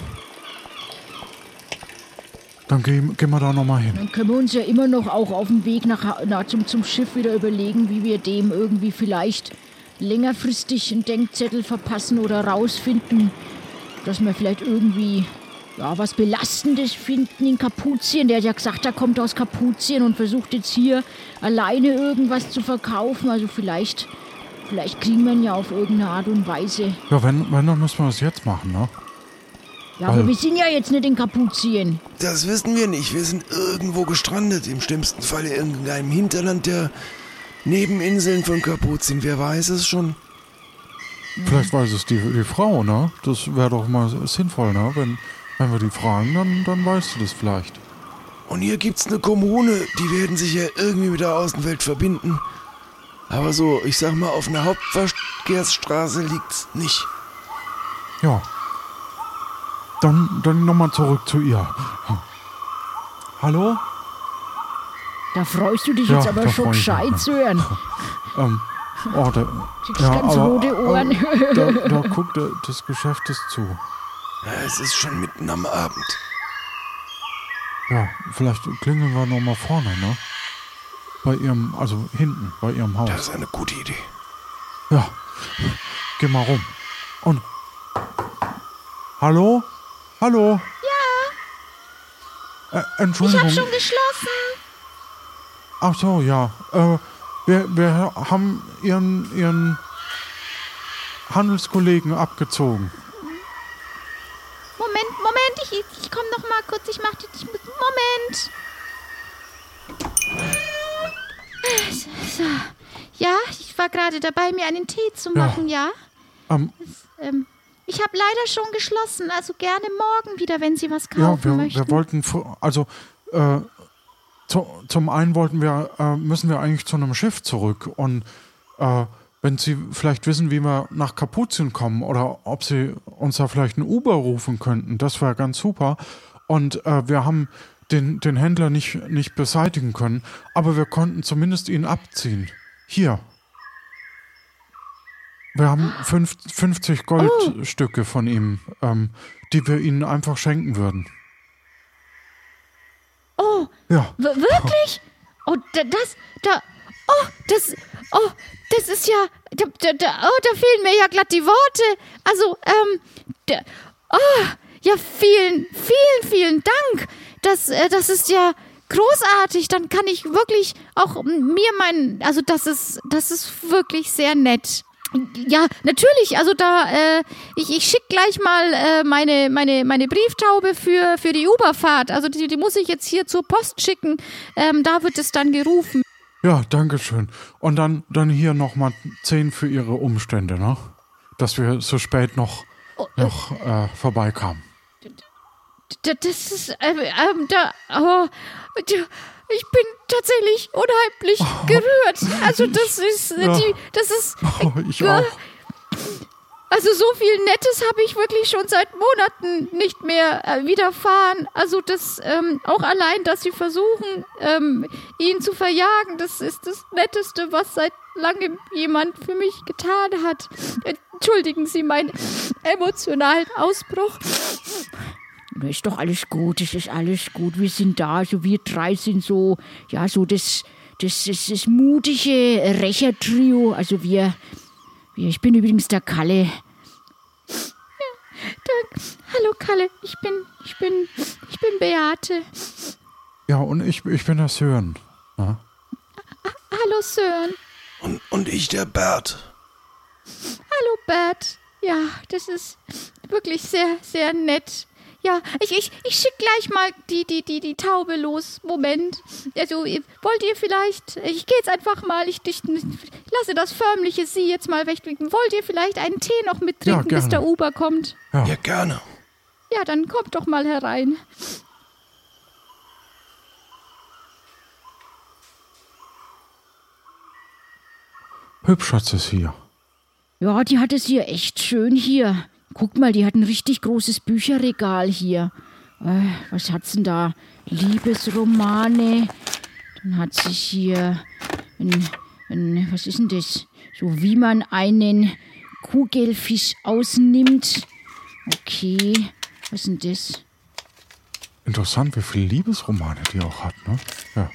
Dann gehen, gehen wir da nochmal hin. Dann können wir uns ja immer noch auch auf dem Weg nach, na, zum, zum Schiff wieder überlegen, wie wir dem irgendwie vielleicht längerfristig einen Denkzettel verpassen oder rausfinden, dass wir vielleicht irgendwie ja, was Belastendes finden in Kapuzien. Der hat ja gesagt, er kommt aus Kapuzien und versucht jetzt hier alleine irgendwas zu verkaufen. Also vielleicht, vielleicht kriegen wir ihn ja auf irgendeine Art und Weise. Ja, wenn, wenn, dann müssen wir das jetzt machen, ne? Ja, aber Weil- wir sind ja jetzt nicht in Kapuzien. Das wissen wir nicht. Wir sind irgendwo gestrandet. Im schlimmsten Fall in irgendeinem Hinterland der Nebeninseln von Kapuzien. Wer weiß es schon? Vielleicht weiß es die, die Frau, ne? Das wäre doch mal sinnvoll, ne? Wenn, wenn wir die fragen, dann, dann weißt du das vielleicht. Und hier gibt's eine Kommune, die werden sich ja irgendwie mit der Außenwelt verbinden. Aber so, ich sag mal, auf einer Hauptverkehrsstraße liegt's nicht. Ja. Dann, dann nochmal zurück zu ihr. Hallo? Da freust du dich Ja, jetzt aber schon gescheit ja. zu hören. Ähm, oh, da, Kriegst ganz rote Ohren. aber da, da guckt der, das Geschäft ist zu. Ja, es ist schon mitten am Abend. Ja, vielleicht klingeln wir nochmal vorne, ne? Bei ihrem, also hinten, bei ihrem Haus. Das ist eine gute Idee. Ja, geh mal rum. Und. Hallo? Hallo? Ja. Äh, Ich Entschuldigung. hab schon geschlossen. Ach so, ja. Äh, wir, wir haben ihren, ihren Handelskollegen abgezogen. Moment, Moment, ich, ich komm noch mal kurz. Ich mach das. Ich, muss- Moment. So. Ja, ich war gerade dabei, mir einen Tee zu Ja. machen, ja. Ähm, Ähm, ich habe leider schon geschlossen, also gerne morgen wieder, wenn Sie was kaufen ja, wir, möchten. wir wollten, also äh, zu, zum einen wollten wir, äh, müssen wir eigentlich zu einem Schiff zurück und äh, wenn Sie vielleicht wissen, wie wir nach Kapuzien kommen oder ob Sie uns da vielleicht ein Uber rufen könnten, das wäre ganz super. Und äh, wir haben den, den Händler nicht, nicht beseitigen können, aber wir konnten zumindest ihn abziehen. Hier. Wir haben fünf, 50 Goldstücke von ihm, ähm, die wir ihnen einfach schenken würden. oh, Ja, wirklich? Oh, da, das, da, oh, das, oh, das ist ja, da, da, da, oh, da fehlen mir ja glatt die Worte. Also, ähm, da, oh, ja, vielen, vielen, vielen Dank. Das, äh, das ist ja großartig. Dann kann ich wirklich auch mir meinen, also das ist, das ist wirklich sehr nett. Ja, natürlich. Also da, äh, ich, ich schicke gleich mal äh, meine, meine, meine Brieftaube für, für die Uberfahrt. Also die, die muss ich jetzt hier zur Post schicken. Ähm, da wird es dann gerufen. Ja, danke schön. Und dann, dann hier nochmal 10 für Ihre Umstände, ne? Dass wir so spät noch, noch äh, vorbeikamen. Das ist, äh, ähm, da, oh, ich bin tatsächlich unheimlich gerührt. Also das ist, äh, Ja. die, das ist, Oh, ich Ge- auch. Also so viel Nettes habe ich wirklich schon seit Monaten nicht mehr äh, widerfahren. Also das ähm, auch allein, dass sie versuchen, ähm, ihn zu verjagen, das ist das Netteste, was seit langem jemand für mich getan hat. Entschuldigen Sie meinen emotionalen Ausbruch. Ist doch alles gut, das ist alles gut. Wir sind da, also wir drei sind so, ja, so das, das, das, das mutige Rächertrio. Also wir, ich bin übrigens der Kalle. Dank. Hallo Kalle, ich bin, ich bin, ich bin Beate. Ja, und ich, ich bin der Sören. Hallo Sören. Und, und ich, der Bert. Hallo Bert. Ja, das ist wirklich sehr, sehr nett. Ja, ich, ich, ich schicke gleich mal die, die, die, die Taube los. Moment. Also, wollt ihr vielleicht, ich gehe jetzt einfach mal, ich, ich lasse das förmliche Sie jetzt mal wegdrücken. Wollt ihr vielleicht einen Tee noch mittrinken, Ja, bis der Uber kommt? Ja. Ja, gerne. Ja, dann kommt doch mal herein. Hübsch hat es hier. Ja, die hat es hier echt schön hier. Guck mal, die hat ein richtig großes Bücherregal hier. Äh, was hat's denn da? Liebesromane. Dann hat sie hier ein, ein, was ist denn das? So wie man einen Kugelfisch ausnimmt. Okay, was ist denn das? Interessant, wie viele Liebesromane die auch hat, ne? Ja.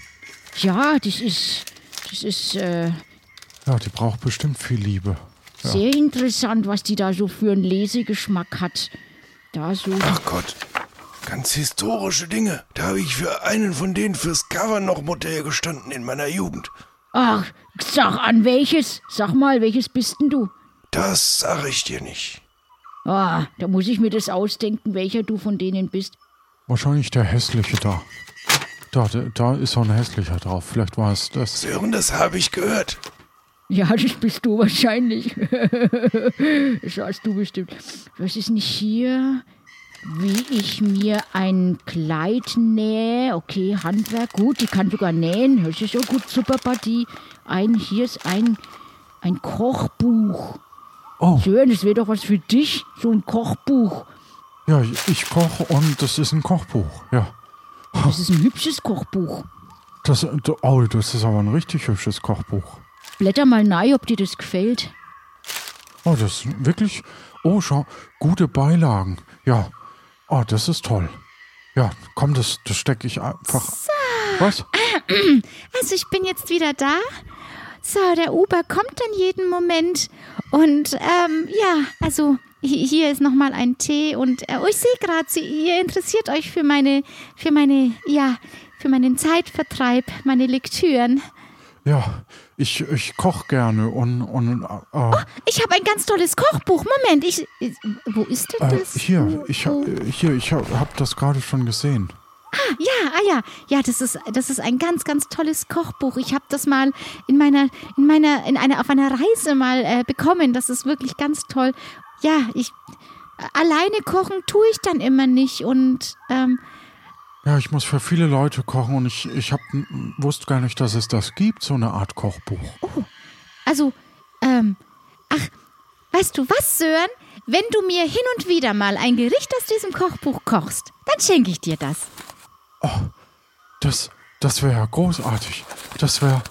Ja, das ist, das ist äh, Ja, die braucht bestimmt viel Liebe. Sehr interessant, was die da so für einen Lesegeschmack hat. Da so. Ach Gott. Ganz historische Dinge. Da habe ich für einen von denen fürs Cover noch Modell gestanden in meiner Jugend. Ach, sag an welches. Sag mal, welches bist denn du? Das sage ich dir nicht. Ah, da muss ich mir das ausdenken, welcher du von denen bist. Wahrscheinlich der hässliche da. Da, da, da ist so ein hässlicher drauf. Vielleicht war es das. Sören, das habe ich gehört. Ja, das bist du wahrscheinlich. das warst du bestimmt. Was ist nicht hier? Wie ich mir ein Kleid nähe. Okay, Handwerk, gut, die kann sogar nähen. Das ist so gut, super Partie. Ein, hier ist ein, ein Kochbuch. Oh, Schön, das wäre doch was für dich, so ein Kochbuch. ja, ich, ich koche und das ist ein Kochbuch. Ja. Das ist ein hübsches Kochbuch. Das, oh, das ist aber ein richtig hübsches Kochbuch. Blätter mal rein, ob dir das gefällt. Oh, das ist wirklich. Oh, schau, gute Beilagen. Ja. Oh, das ist toll. Ja, komm, das, das stecke ich einfach. Was? Also ich bin jetzt wieder da. So, der Uber kommt dann jeden Moment. Und ähm, ja, also hi- hier ist nochmal ein Tee und äh, oh, ich sehe gerade, ihr interessiert euch für meine, für meine, ja, für meinen Zeitvertreib, meine Lektüren. Ja, ich, ich koche gerne und. und äh, Ich habe ein ganz tolles Kochbuch. Moment, ich, wo ist denn äh, das? hier, ich, Oh. hier, ich habe hab das gerade schon gesehen. Ja, ah ja, ja, das ist, das ist ein ganz, ganz tolles Kochbuch. Ich habe das mal in meiner, in meiner, in einer, auf einer Reise mal äh, bekommen. Das ist wirklich ganz toll. Ja, ich alleine kochen tue ich dann immer nicht und ähm, Ja, ich muss für viele Leute kochen und ich, ich hab, wusste gar nicht, dass es das gibt, so eine Art Kochbuch. also, ähm, ach, weißt du was, Sören? Wenn du mir hin und wieder mal ein Gericht aus diesem Kochbuch kochst, dann schenke ich dir das. Das, das wäre ja großartig. Das wäre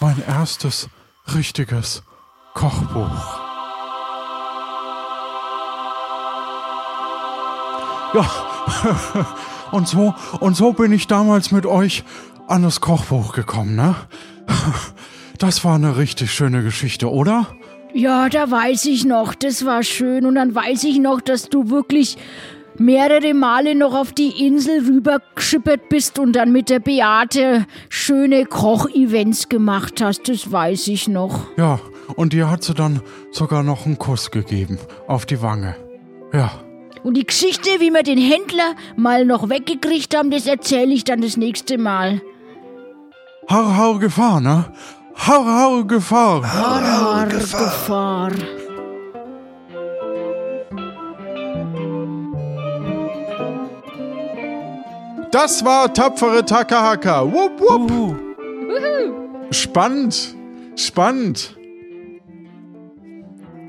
mein erstes richtiges Kochbuch. Ja, und so, und so bin ich damals mit euch an das Kochbuch gekommen, ne? Das war eine richtig schöne Geschichte, oder? Ja, da weiß ich noch, das war schön. Und dann weiß ich noch, dass du wirklich mehrere Male noch auf die Insel rübergeschippert bist und dann mit der Beate schöne Kochevents gemacht hast. Das weiß ich noch. Ja, und dir hat sie dann sogar noch einen Kuss gegeben auf die Wange. Ja. Und die Geschichte, wie wir den Händler mal noch weggekriegt haben, das erzähle ich dann das nächste Mal. Har, har, Gefahr, ne? Har, har, Gefahr. Har, Gefahr. Das war tapfere Takahaka. Wupp, wupp. Spannend. Spannend.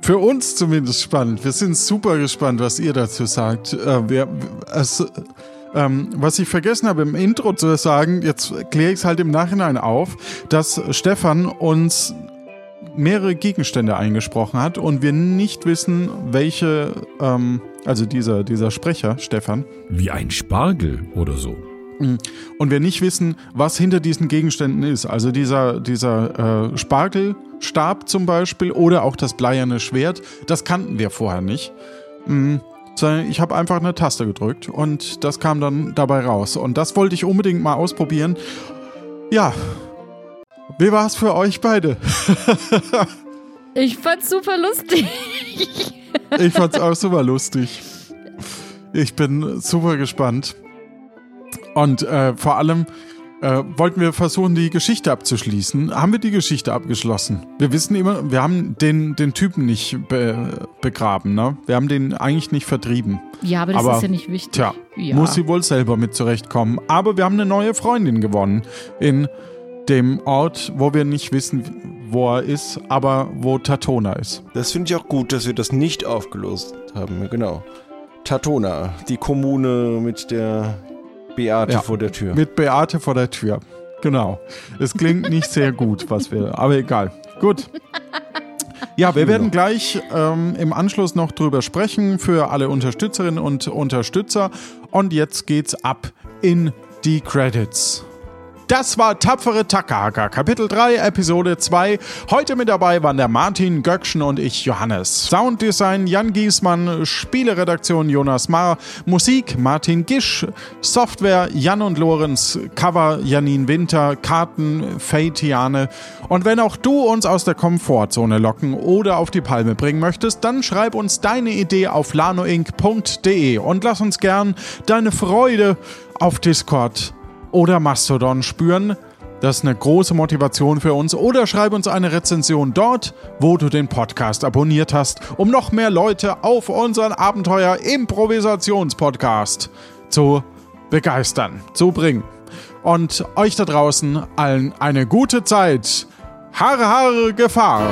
Für uns zumindest spannend. Wir sind super gespannt, was ihr dazu sagt. Äh, wir, es, ähm, was ich vergessen habe im Intro zu sagen, jetzt kläre ich es halt im Nachhinein auf, dass Stefan uns mehrere Gegenstände eingesprochen hat und wir nicht wissen, welche, ähm, also dieser, dieser Sprecher, Stefan, Wie ein Spargel oder so. Und wir nicht wissen, was hinter diesen Gegenständen ist. Also dieser, dieser äh, Spargelstab zum Beispiel oder auch das bleierne Schwert, das kannten wir vorher nicht. Sondern ich habe einfach eine Taste gedrückt und das kam dann dabei raus. Und das wollte ich unbedingt mal ausprobieren. Ja. Wie war es für euch beide? Ich fand's super lustig. Ich fand's auch super lustig. Ich bin super gespannt. Und äh, vor allem äh, wollten wir versuchen, die Geschichte abzuschließen. Haben wir die Geschichte abgeschlossen? Wir wissen immer, wir haben den, den Typen nicht be begraben, ne? Wir haben den eigentlich nicht vertrieben. Ja, aber das Aber, ist ja nicht wichtig. Tja, ja. muss sie wohl selber mit zurechtkommen. Aber wir haben eine neue Freundin gewonnen in dem Ort, wo wir nicht wissen, wo er ist, aber wo Tatona ist. Das finde ich auch gut, dass wir das nicht aufgelöst haben. Genau. Tatona, die Kommune mit der Beate Ja. vor der Tür. Mit Beate vor der Tür. Genau. Es klingt nicht sehr gut, was wir. Aber egal. Gut. Ja, wir werden gleich ähm, im Anschluss noch drüber sprechen für alle Unterstützerinnen und Unterstützer. Und jetzt geht's ab in die Credits. Das war Tapfere Takahaka, Kapitel 3, Episode 2. Heute mit dabei waren der Martin Göckchen und ich, Johannes. Sounddesign Jan Giesmann, Spieleredaktion Jonas Marr, Musik Martin Gisch, Software Jan und Lorenz, Cover Janine Winter, Karten Faitiane. Und wenn auch du uns aus der Komfortzone locken oder auf die Palme bringen möchtest, dann schreib uns deine Idee auf lanoinc.de und lass uns gern deine Freude auf Discord oder Mastodon spüren. Das ist eine große Motivation für uns. Oder schreib uns eine Rezension dort, wo du den Podcast abonniert hast, um noch mehr Leute auf unseren Abenteuer Improvisationspodcast zu begeistern, zu bringen. Und euch da draußen allen eine gute Zeit. Haare, Haare, Gefahr.